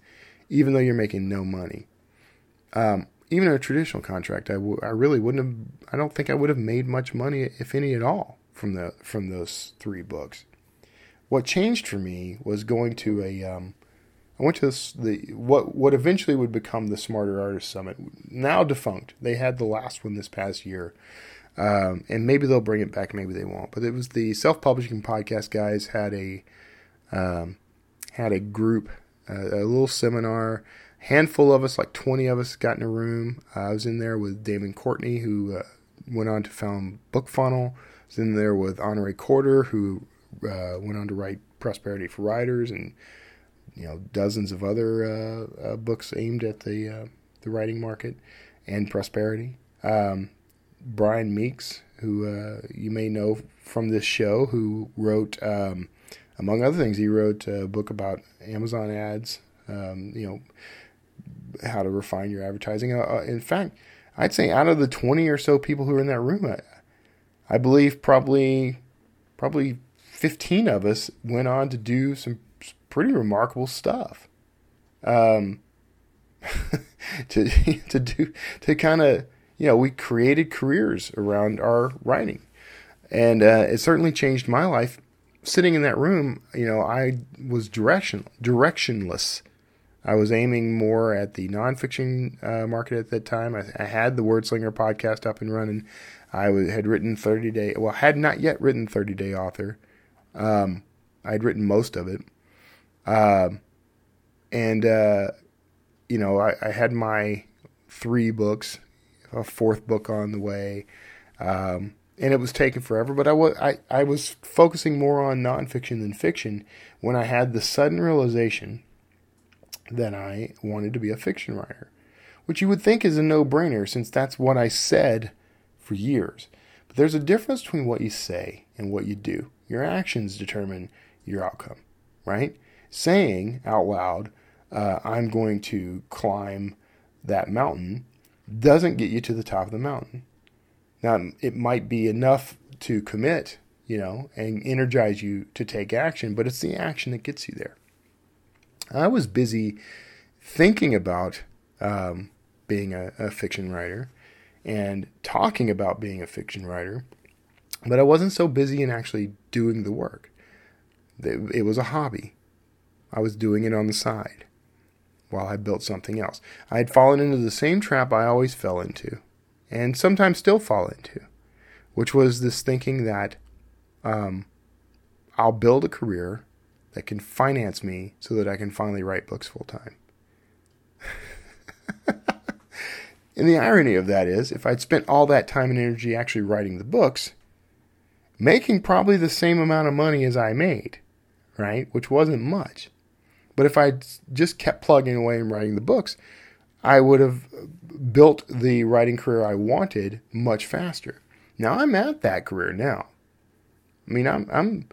even though you're making no money. Um, even a traditional contract, I, w- I really wouldn't have. I don't think I would have made much money, if any at all, from the from those three books what changed for me was going to a um, I went to this, the what what eventually would become the Smarter Artist Summit, now defunct. They had the last one this past year, um, and maybe they'll bring it back, maybe they won't. But it was the self publishing podcast guys had a um, had a group, uh, a little seminar. Handful of us, like twenty of us, got in a room. Uh, I was in there with Damon Courtney, who uh, went on to found BookFunnel. I was in there with Honore Corder, who uh, went on to write Prosperity for Writers and you know dozens of other uh, uh, books aimed at the uh, the writing market and prosperity. Um, Brian Meeks, who uh, you may know from this show, who wrote, um, among other things, he wrote a book about Amazon ads. Um, you know how to refine your advertising. In fact, I'd say out of the twenty or so people who are in that room, I, I believe probably probably 15 of us went on to do some pretty remarkable stuff. Um, to to do to kind of you know we created careers around our writing, and uh, it certainly changed my life. Sitting in that room, you know, I was direction directionless. I was aiming more at the nonfiction uh, market at that time. I, I, had the Wordslinger podcast up and running. I had written 30 day, well, had not yet written 30 day author. Um, I'd written most of it. Uh, and, uh, you know, I, I, had my three books, a fourth book on the way. Um, and it was taking forever. But I was I, I was focusing more on nonfiction than fiction when I had the sudden realization that I wanted to be a fiction writer, which you would think is a no-brainer since that's what I said for years. But there's a difference between what you say and what you do. Your actions determine your outcome, right? Saying out loud, uh, "I'm going to climb that mountain," doesn't get you to the top of the mountain. Now, it might be enough to commit, you know, and energize you to take action, but it's the action that gets you there. I was busy thinking about um, being a, a fiction writer and talking about being a fiction writer, but I wasn't so busy in actually doing the work. It was a hobby. I was doing it on the side while I built something else. I had fallen into the same trap I always fell into, and sometimes still fall into, which was this thinking that um, I'll build a career that can finance me so that I can finally write books full time. and the irony of that is, if I'd spent all that time and energy actually writing the books, making probably the same amount of money as I made, right? Which wasn't much. But if I just kept plugging away and writing the books, I would have built the writing career I wanted much faster. Now I'm at that career now. I mean, I'm, I'm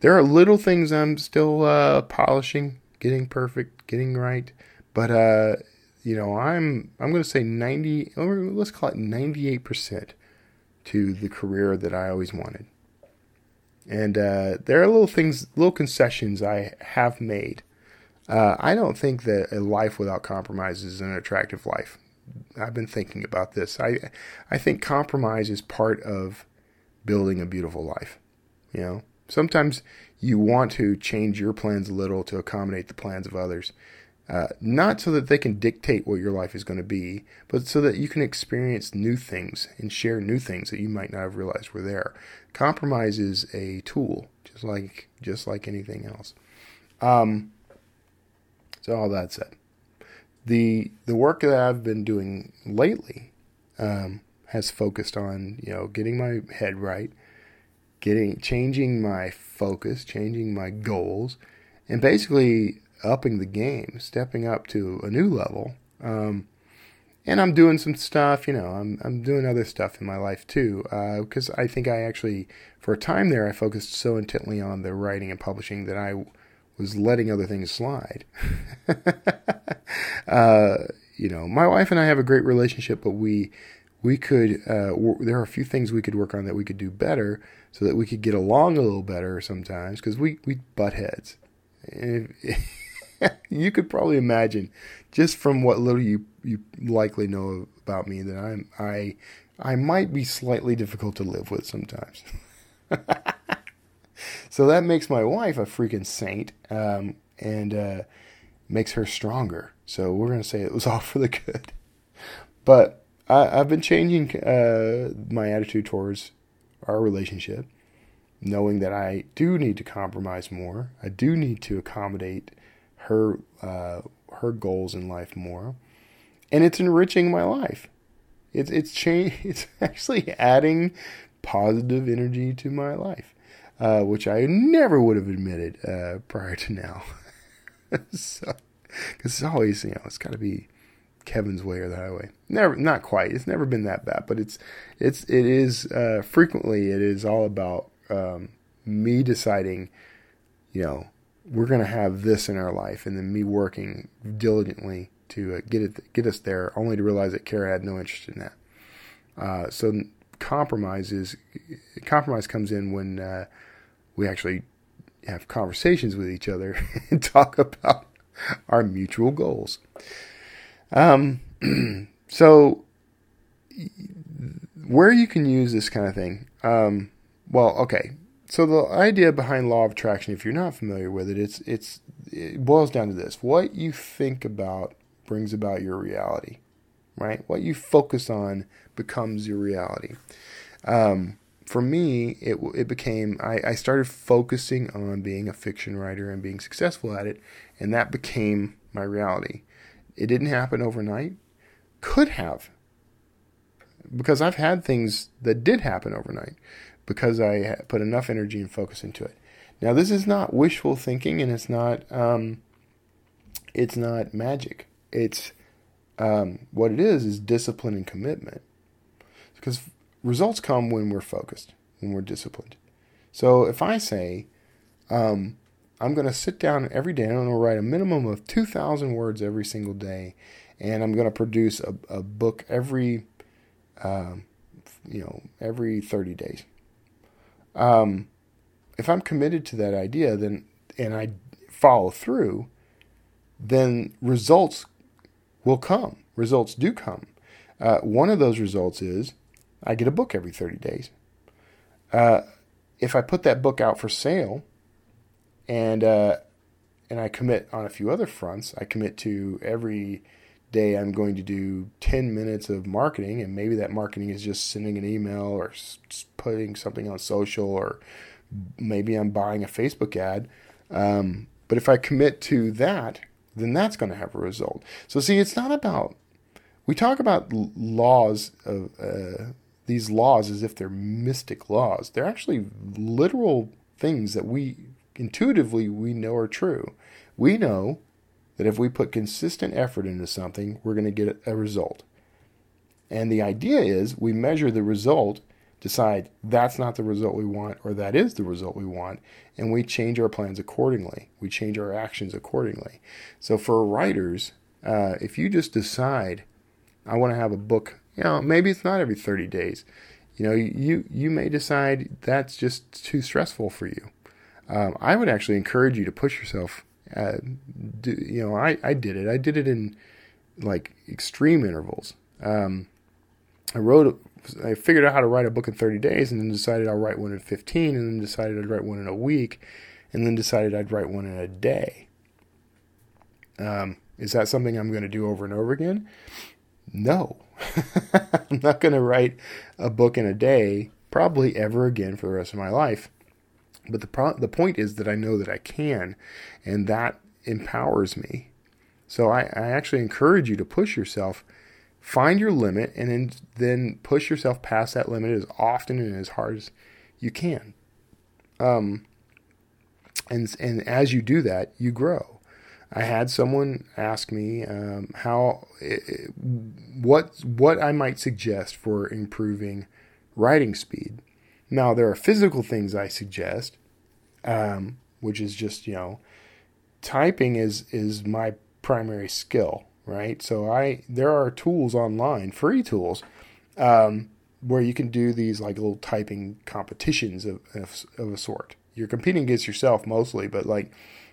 there are little things I'm still uh, polishing, getting perfect, getting right, but uh, you know, I'm I'm going to say 90 or let's call it 98% to the career that I always wanted. And uh, there are little things, little concessions I have made uh, I don't think that a life without compromise is an attractive life. I've been thinking about this. I I think compromise is part of building a beautiful life. You know, sometimes you want to change your plans a little to accommodate the plans of others. Uh, not so that they can dictate what your life is going to be, but so that you can experience new things and share new things that you might not have realized were there. Compromise is a tool, just like just like anything else. Um, so all that said, the the work that I've been doing lately um, has focused on you know getting my head right, getting changing my focus, changing my goals, and basically upping the game, stepping up to a new level. Um, and I'm doing some stuff, you know, I'm I'm doing other stuff in my life too, because uh, I think I actually, for a time there, I focused so intently on the writing and publishing that I was letting other things slide. uh, you know, my wife and I have a great relationship, but we we could uh, there are a few things we could work on that we could do better so that we could get along a little better sometimes because we we butt heads. you could probably imagine just from what little you you likely know about me that I'm I I might be slightly difficult to live with sometimes. so that makes my wife a freaking saint um, and uh, makes her stronger. So we're to say it was all for the good. But I, have been changing uh, my attitude towards our relationship, knowing that I do need to compromise more. I do need to accommodate her uh, her goals in life more, and it's enriching my life. It's it's change. It's actually adding positive energy to my life uh, which I never would have admitted uh, prior to now. so, because it's always, you know, it's got to be Kevin's way or the highway. Never, not quite. It's never been that bad, but it's, it's, it is uh, frequently. It is all about um, me deciding, you know, we're going to have this in our life, and then me working diligently to uh, get it, get us there, only to realize that Kara had no interest in that. Uh, so compromise is compromise comes in when uh, we actually have conversations with each other and talk about our mutual goals. Um, so, where you can use this kind of thing, um, well, okay. So the idea behind law of attraction, if you're not familiar with it, it's it's it boils down to this: what you think about brings about your reality, right? What you focus on becomes your reality. Um, for me, it it became I, I started focusing on being a fiction writer and being successful at it, and that became my reality. It didn't happen overnight. Could have. because I've had things that did happen overnight because I put enough energy and focus into it. Now, this is not wishful thinking, and it's not um, it's not magic. It's um, what it is is discipline and commitment, because results come when we're focused, when we're disciplined. So if I say, um, I'm going to sit down every day and I'm going to write a minimum of 2,000 words every single day, and I'm going to produce a, a book every, um, you know, every 30 days. Um, if I'm committed to that idea, then and I follow through, then results will come. Results do come. Uh, one of those results is I get a book every 30 days. Uh, if I put that book out for sale, and uh, and I commit on a few other fronts, I commit to every day I'm going to do 10 minutes of marketing, and maybe that marketing is just sending an email or putting something on social, or maybe I'm buying a Facebook ad. Um, but if I commit to that, then that's going to have a result. So, see, it's not about, we talk about laws of, uh, these laws as if they're mystic laws. They're actually literal things that we intuitively we know are true. We know that if we put consistent effort into something, we're going to get a result. And the idea is we measure the result, decide that's not the result we want or that is the result we want, and we change our plans accordingly. We change our actions accordingly. So for writers, uh, if you just decide, I want to have a book you know, maybe it's not every 30 days. You know, you you may decide that's just too stressful for you. Um, I would actually encourage you to push yourself. Uh, do, you know, I, I did it. I did it in like extreme intervals. Um, I wrote, I figured out how to write a book in 30 days, and then decided I'll write one in 15, and then decided I'd write one in a week, and then decided I'd write one in a day. Um, is that something I'm going to do over and over again? No, I'm not going to write a book in a day, probably ever again for the rest of my life. But the pro- the point is that I know that I can, and that empowers me. So I, I actually encourage you to push yourself, find your limit, and then, then push yourself past that limit as often and as hard as you can. Um, and and as you do that, you grow. I had someone ask me um, how eh, eh, what what I might suggest for improving writing speed. Now there are physical things I suggest, um, which is just you know typing is is my primary skill, right? So I there are tools online, free tools, um, where you can do these like little typing competitions of, of, of a sort. You're competing against yourself mostly, but like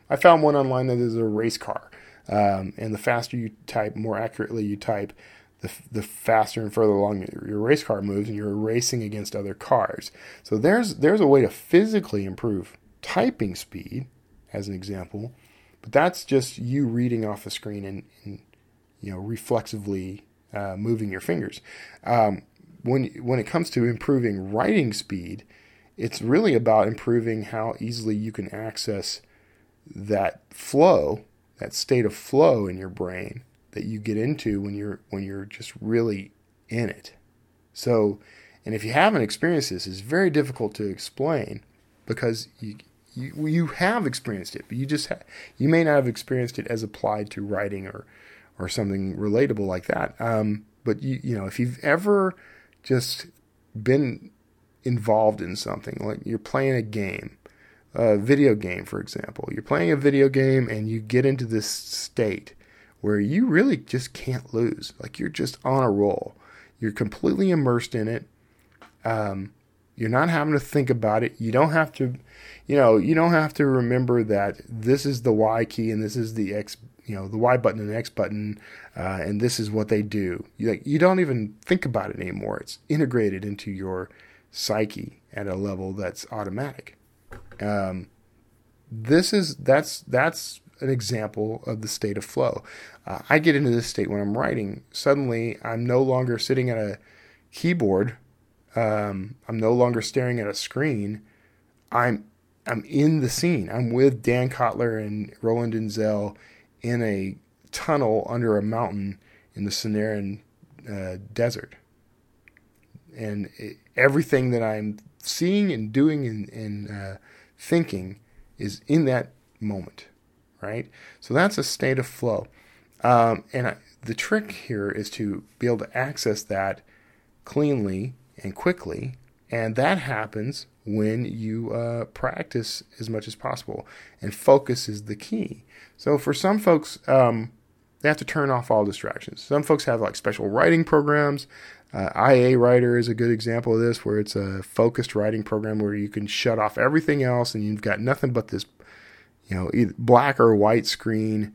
I found one online that is a race car. Um, and the faster you type, more accurately you type, the, the faster and further along your, your race car moves, and you're racing against other cars. So there's there's a way to physically improve typing speed, as an example, but that's just you reading off the screen and, and you know reflexively uh, moving your fingers. Um, when when it comes to improving writing speed, it's really about improving how easily you can access that flow, that state of flow in your brain that you get into when you're when you're just really in it. So, and if you haven't experienced this, it's very difficult to explain because you you, you have experienced it, but you just ha- you may not have experienced it as applied to writing or or something relatable like that. Um, but you you know if you've ever just been involved in something like you're playing a game a video game, for example. You're playing a video game and you get into this state where you really just can't lose. Like you're just on a roll. You're completely immersed in it. Um, you're not having to think about it. You don't have to, you know, you don't have to remember that this is the Y key and this is the X, you know, the Y button and X button, uh, and this is what they do. You, like, you don't even think about it anymore. It's integrated into your psyche at a level that's automatic. Um, this is that's that's an example of the state of flow. Uh, I get into this state when I'm writing. Suddenly, I'm no longer sitting at a keyboard. Um, I'm no longer staring at a screen. I'm I'm in the scene. I'm with Dan Kotler and Roland Denzel in a tunnel under a mountain in the Sonoran uh, desert. and it, everything that I'm seeing and doing and, and uh, thinking is in that moment, right? So that's a state of flow. Um, and I, the trick here is to be able to access that cleanly and quickly. And that happens when you uh, practice as much as possible. And focus is the key. So for some folks, um, they have to turn off all distractions. Some folks have like special writing programs. Uh, IA Writer is a good example of this, where it's a focused writing program where you can shut off everything else and you've got nothing but this, you know, black or white screen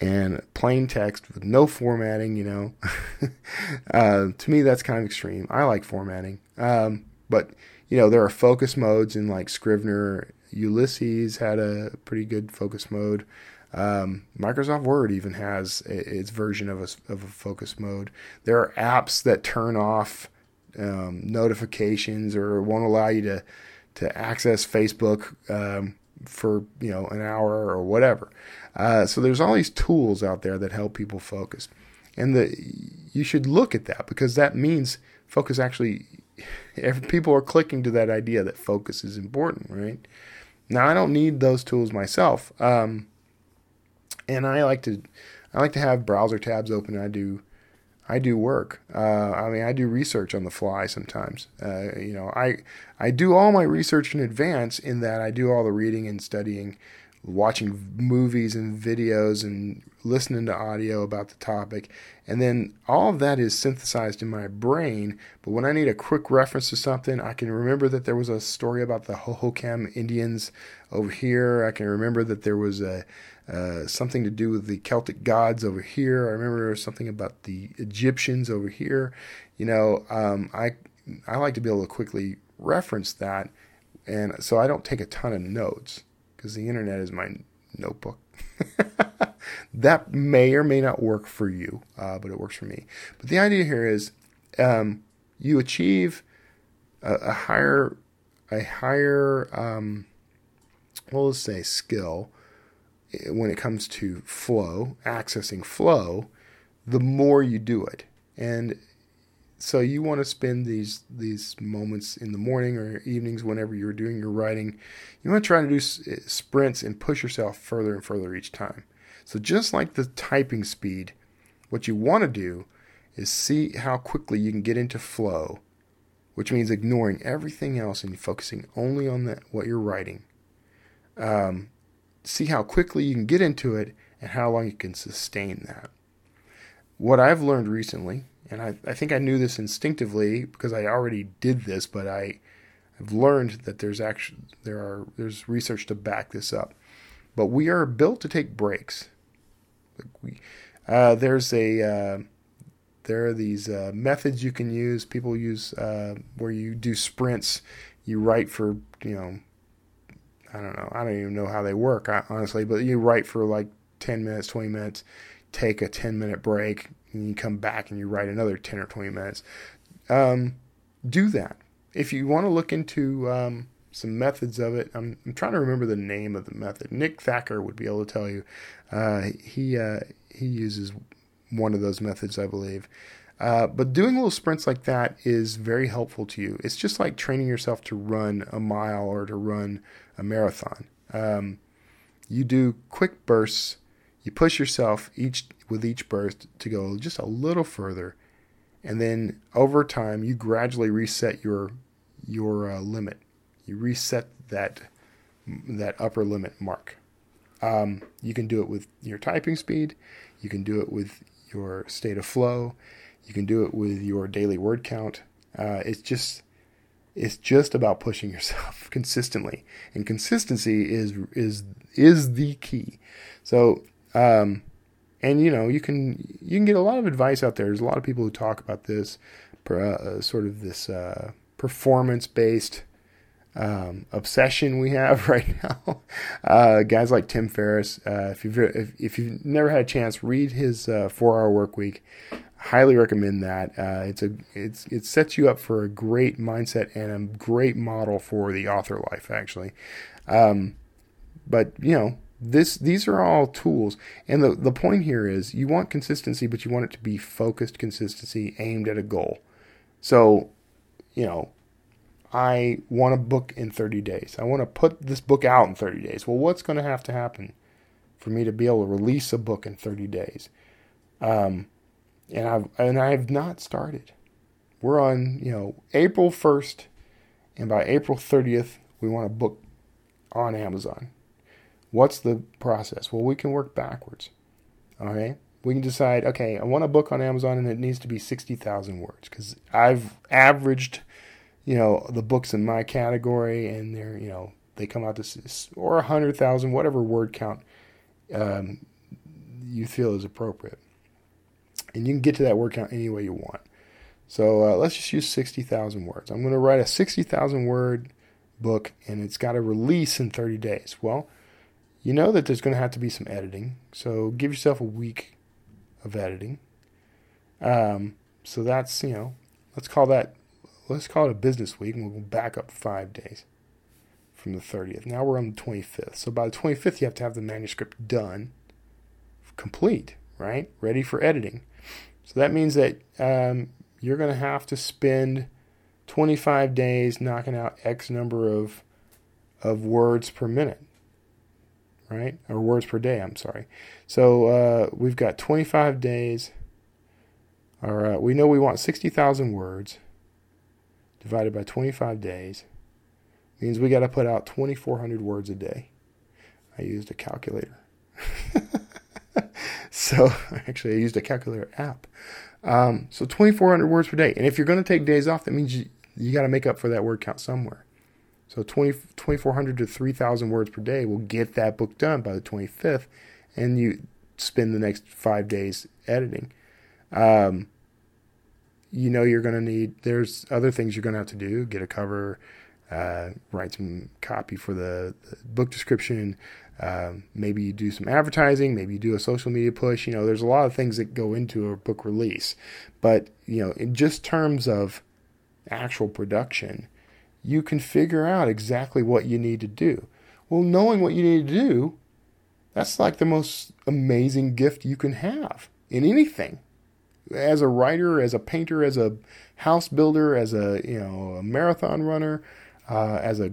and plain text with no formatting. You know, uh, to me that's kind of extreme. I like formatting, um, but you know there are focus modes in like Scrivener. Ulysses had a pretty good focus mode. Um, Microsoft Word even has its version of a, of a focus mode. There are apps that turn off um, notifications or won't allow you to to access Facebook um, for you know an hour or whatever. Uh, so there's all these tools out there that help people focus, and the you should look at that because that means focus actually. people are clicking to that idea that focus is important, right? Now I don't need those tools myself. Um, and I like to I like to have browser tabs open. I do I do work. Uh, I mean, I do research on the fly sometimes. Uh, you know, I I do all my research in advance. In that, I do all the reading and studying, watching movies and videos, and listening to audio about the topic, and then all of that is synthesized in my brain. But when I need a quick reference to something, I can remember that there was a story about the Hohokam Indians over here. I can remember that there was a uh, something to do with the Celtic gods over here. I remember something about the Egyptians over here. You know, um, I I like to be able to quickly reference that, and so I don't take a ton of notes because the internet is my notebook. that may or may not work for you, uh, but it works for me. But the idea here is um, you achieve a, a, higher a higher um, well, let's say skill when it comes to flow, accessing flow, the more you do it. And so you want to spend these these moments in the morning or evenings whenever you're doing your writing. You want to try to do eh, sprints and push yourself further and further each time. So just like the typing speed, what you want to do is see how quickly you can get into flow, which means ignoring everything else and focusing only on the, what you're writing. Um, see how quickly you can get into it and how long you can sustain that. What I've learned recently, and I, I think I knew this instinctively because I already did this, but I have learned that there's actually there are there's research to back this up. But we are built to take breaks. We, uh, there's a uh, there are these uh, methods you can use. People use uh, where you do sprints. You write for you know I don't know. I don't even know how they work, honestly. But you write for like 10 minutes, 20 minutes, take a 10 minute break, and you come back and you write another 10 or 20 minutes. Um, do that. If you want to look into um, some methods of it, I'm, I'm, trying to remember the name of the method. Nick Thacker would be able to tell you. Uh, he uh, he uses one of those methods, I believe. Uh, but doing little sprints like that is very helpful to you. It's just like training yourself to run a mile or to run a marathon. Um, you do quick bursts. You push yourself each with each burst to go just a little further, and then over time you gradually reset your your uh, limit. You reset that that upper limit mark. Um, you can do it with your typing speed. You can do it with your state of flow. You can do it with your daily word count. Uh, it's just it's just about pushing yourself consistently, and consistency is is is the key. So, um, and you know, you can you can get a lot of advice out there. There's a lot of people who talk about this, uh, sort of this uh, performance based um, obsession we have right now. Uh, guys like Tim Ferriss, uh, if you've if, if, you've never had a chance, read his uh, Four Hour Work Week highly recommend that. Uh, it's a it's it sets you up for a great mindset and a great model for the author life actually. Um, but you know this these are all tools, and the the point here is you want consistency, but you want it to be focused consistency aimed at a goal. So you know, I want a book in 30 days. I want to put this book out in 30 days. Well, what's going to have to happen for me to be able to release a book in 30 days? Um, and I've and I've not started. We're on, you know, April 1st, and by April 30th, we want a book on Amazon. What's the process? Well, we can work backwards. Okay? We can decide, okay, I want a book on Amazon and it needs to be 60,000 words because I've averaged, you know, the books in my category and they're, you know, they come out to, or a 100,000, whatever word count um, you feel is appropriate. And you can get to that word count any way you want. So uh, let's just use 60,000 words. I'm going to write a 60,000 word book and it's got to release in 30 days. Well, you know that there's going to have to be some editing. So give yourself a week of editing. Um, so that's, you know, let's call that, let's call it a business week and we'll back up five days from the 30th. Now we're on the 25th. So by the 25th, you have to have the manuscript done, complete, right? Ready for editing. So that means that um, you're going to have to spend 25 days knocking out X number of of words per minute, right? Or words per day. I'm sorry. So uh, we've got 25 days. All right. We know we want 60,000 words divided by 25 days means we got to put out 2,400 words a day. I used a calculator. so actually, I used a calculator app. Um, so 2,400 words per day. And if you're going to take days off, that means you, you got to make up for that word count somewhere. So 20, 2,400 to 3,000 words per day will get that book done by the 25th, and you spend the next five days editing. Um, you know you're going to need, there's other things you're going to have to do get a cover, uh, write some copy for the, the book description. Um, maybe you do some advertising, maybe you do a social media push. You know, there's a lot of things that go into a book release. But, you know, in just terms of actual production, you can figure out exactly what you need to do. Well, knowing what you need to do, that's like the most amazing gift you can have in anything. As a writer, as a painter, as a house builder, as a you know a marathon runner, uh, as a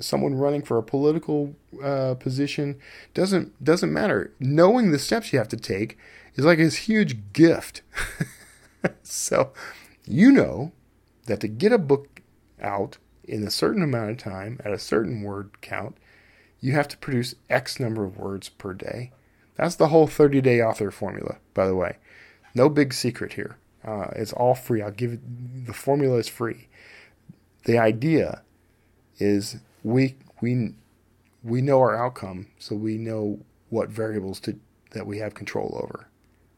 someone running for a political uh, position, doesn't doesn't matter. Knowing the steps you have to take is like this huge gift. so, you know that to get a book out in a certain amount of time at a certain word count, you have to produce X number of words per day. That's the whole 30 day author formula, by the way. No big secret here. Uh, it's all free. I'll give it, the formula is free. The idea is we, we, we know our outcome, so we know what variables to, that we have control over,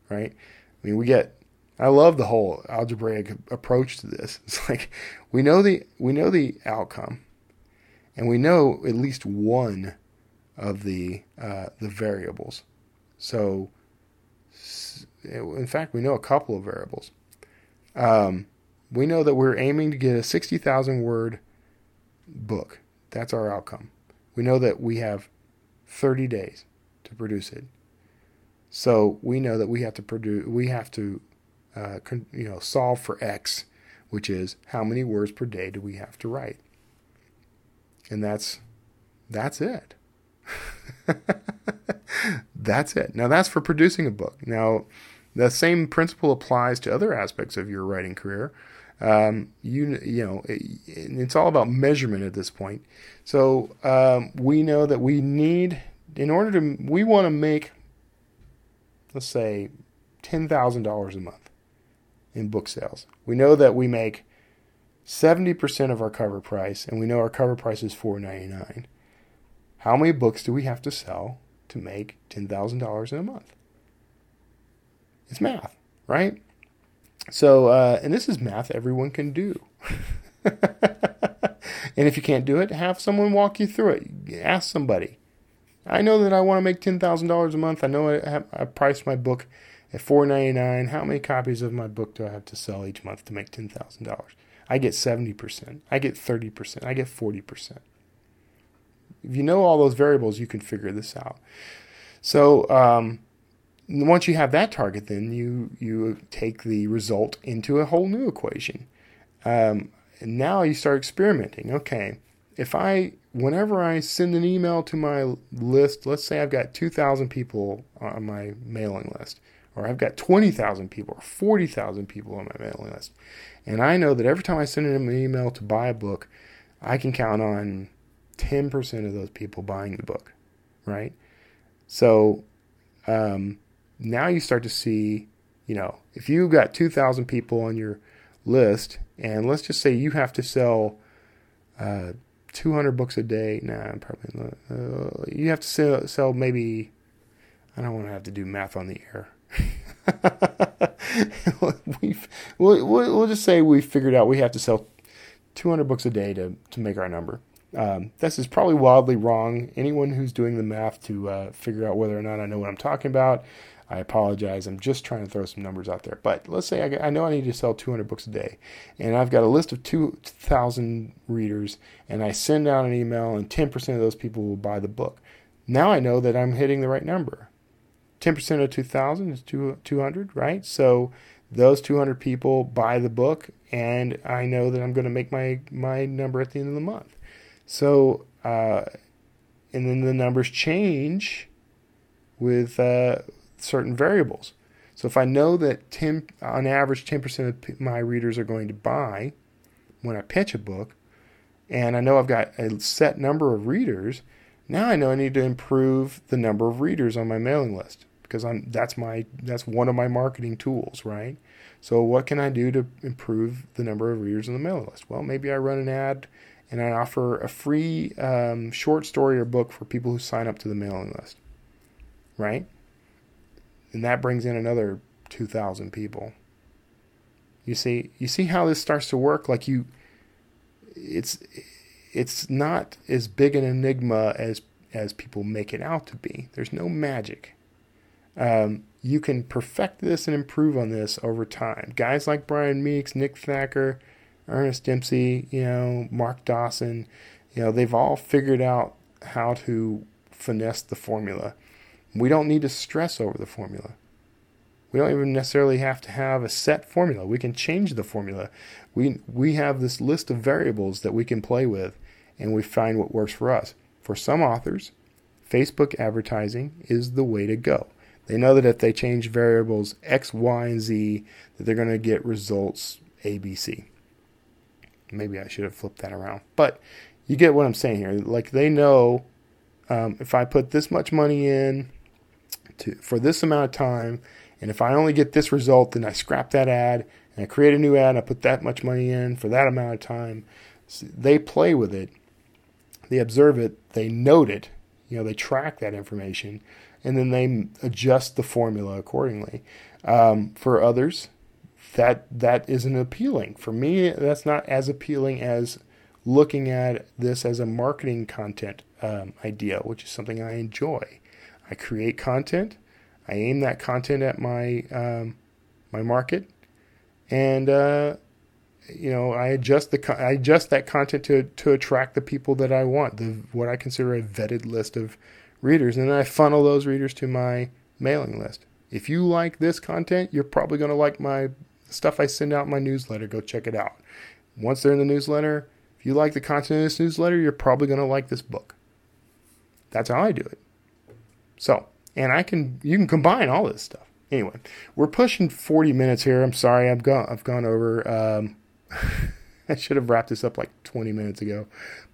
right? I mean, we get I love the whole algebraic approach to this. It's like we know the we know the outcome, and we know at least one of the uh, the variables. So, in fact, we know a couple of variables. Um, we know that we're aiming to get a sixty thousand word book. That's our outcome. We know that we have thirty days to produce it. So we know that we have to produce. We have to uh, you know, solve for x, which is how many words per day do we have to write? And that's that's it. that's it. Now that's for producing a book. Now the same principle applies to other aspects of your writing career. Um, you you know it, it's all about measurement at this point. So um, we know that we need in order to we want to make let's say ten thousand dollars a month in book sales. We know that we make 70% of our cover price, and we know our cover price is $4.99. How many books do we have to sell to make $10,000 in a month? It's math, right? So, uh, and this is math everyone can do. and if you can't do it, have someone walk you through it. Ask somebody. I know that I want to make $10,000 a month. I know I, have, I priced my book at $4.99, how many copies of my book do I have to sell each month to make $10,000? I get 70%. I get 30%. I get 40%. If you know all those variables, you can figure this out. So um, once you have that target, then you you take the result into a whole new equation. Um, now you start experimenting. Okay, if I, whenever I send an email to my list, let's say I've got 2,000 people on my mailing list, or I've got 20,000 people, or 40,000 people on my mailing list, and I know that every time I send them an email to buy a book, I can count on 10% of those people buying the book, right? So um, now you start to see, you know, if you've got 2,000 people on your list, and let's just say you have to sell uh, 200 books a day. Nah, probably uh, you have to sell, sell maybe. I don't want to have to do math on the air. we've, we'll, we'll just say we figured out we have to sell 200 books a day to, to make our number. Um, this is probably wildly wrong. Anyone who's doing the math to uh, figure out whether or not I know what I'm talking about, I apologize. I'm just trying to throw some numbers out there. But let's say I, I know I need to sell 200 books a day, and I've got a list of 2,000 readers, and I send out an email, and 10% of those people will buy the book. Now I know that I'm hitting the right number. 10% of 2,000 is 200, right? So those 200 people buy the book, and I know that I'm going to make my, my number at the end of the month. So, uh, and then the numbers change with uh, certain variables. So if I know that 10, on average, 10% of my readers are going to buy when I pitch a book, and I know I've got a set number of readers, now I know I need to improve the number of readers on my mailing list because I'm that's my that's one of my marketing tools, right? So what can I do to improve the number of readers on the mailing list? Well, maybe I run an ad and I offer a free um, short story or book for people who sign up to the mailing list, right? And that brings in another 2,000 people. You see, you see how this starts to work. Like you, it's it's not as big an enigma as as people make it out to be. There's no magic. Um, you can perfect this and improve on this over time. Guys like Brian Meeks, Nick Thacker, Ernest Dempsey, you know, Mark Dawson, you know, they've all figured out how to finesse the formula. We don't need to stress over the formula. We don't even necessarily have to have a set formula. We can change the formula. We we have this list of variables that we can play with and we find what works for us. For some authors, Facebook advertising is the way to go. They know that if they change variables X, Y, and Z, that they're going to get results ABC. Maybe I should have flipped that around. But you get what I'm saying here. Like they know um, if I put this much money in to, for this amount of time, and if I only get this result, then I scrap that ad and I create a new ad. And I put that much money in for that amount of time. So they play with it, they observe it, they note it. You know, they track that information, and then they adjust the formula accordingly. Um, for others, that that isn't appealing. For me, that's not as appealing as looking at this as a marketing content um, idea, which is something I enjoy. I create content. I aim that content at my um, my market, and uh, you know I adjust the I adjust that content to to attract the people that I want, the what I consider a vetted list of readers, and then I funnel those readers to my mailing list. If you like this content, you're probably going to like my stuff I send out in my newsletter. Go check it out. Once they're in the newsletter, if you like the content in this newsletter, you're probably going to like this book. That's how I do it. So, and I can you can combine all this stuff. Anyway, we're pushing 40 minutes here. I'm sorry, I've gone I've gone over. Um, I should have wrapped this up like 20 minutes ago,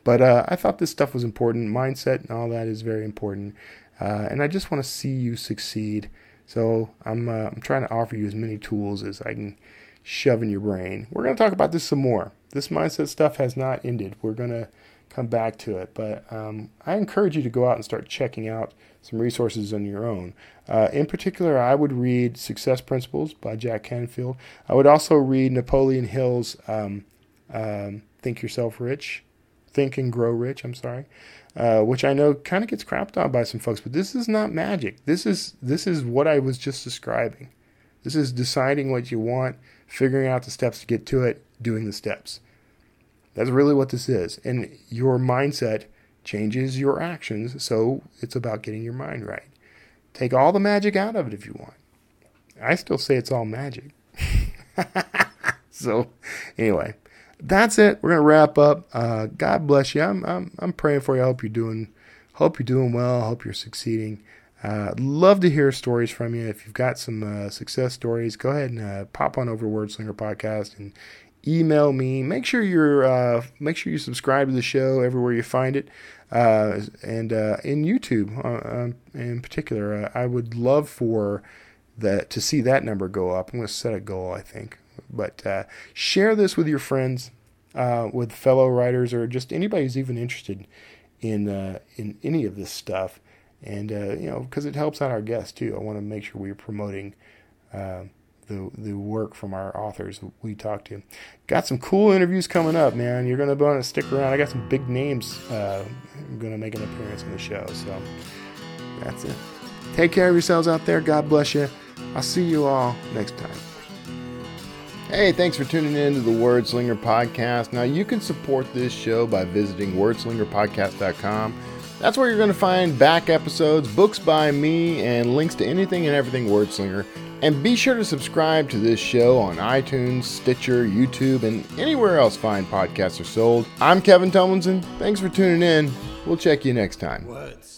but uh, I thought this stuff was important. Mindset and all that is very important. Uh, and I just want to see you succeed. So I'm, uh, I'm trying to offer you as many tools as I can shove in your brain. We're going to talk about this some more. This mindset stuff has not ended. We're going to come back to it. But um, I encourage you to go out and start checking out some resources on your own. Uh, in particular, I would read Success Principles by Jack Canfield. I would also read Napoleon Hill's um, um, Think Yourself Rich. Think and Grow Rich, I'm sorry, uh, which I know kind of gets crapped on by some folks, but this is not magic. This is this is what I was just describing. This is deciding what you want, figuring out the steps to get to it, doing the steps. That's really what this is. And your mindset changes your actions, so it's about getting your mind right. Take all the magic out of it if you want. I still say it's all magic. so, anyway, that's it. We're gonna wrap up. Uh, God bless you. I'm, I'm I'm praying for you. I hope you're doing hope you're doing well. Hope you're succeeding. Uh, love to hear stories from you. If you've got some uh, success stories, go ahead and uh, pop on over to Wordslinger Podcast and email me. Make sure you're uh, make sure you subscribe to the show everywhere you find it, uh, and uh, in YouTube um, in particular. I would love for that to see that number go up. I'm going to set a goal, I think. But share this with your friends, with fellow writers, or just anybody who's even interested in in any of this stuff and uh, you know because it helps out our guests too. I want to make sure we're promoting uh, the the work from our authors we talk to. Got some cool interviews coming up, man. You're gonna want to stick around. I got some big names uh, gonna make an appearance on the show. So that's it. Take care of yourselves out there. God bless you. I'll see you all next time. Hey, thanks for tuning in to the Wordslinger podcast. Now, you can support this show by visiting wordslingerpodcast.com that's where you're going to find back episodes, books by me, and links to anything and everything Wordslinger. And be sure to subscribe to this show on iTunes, Stitcher, YouTube, and anywhere else fine podcasts are sold. I'm Kevin Tumlinson. Thanks for tuning in. We'll check you next time. Words.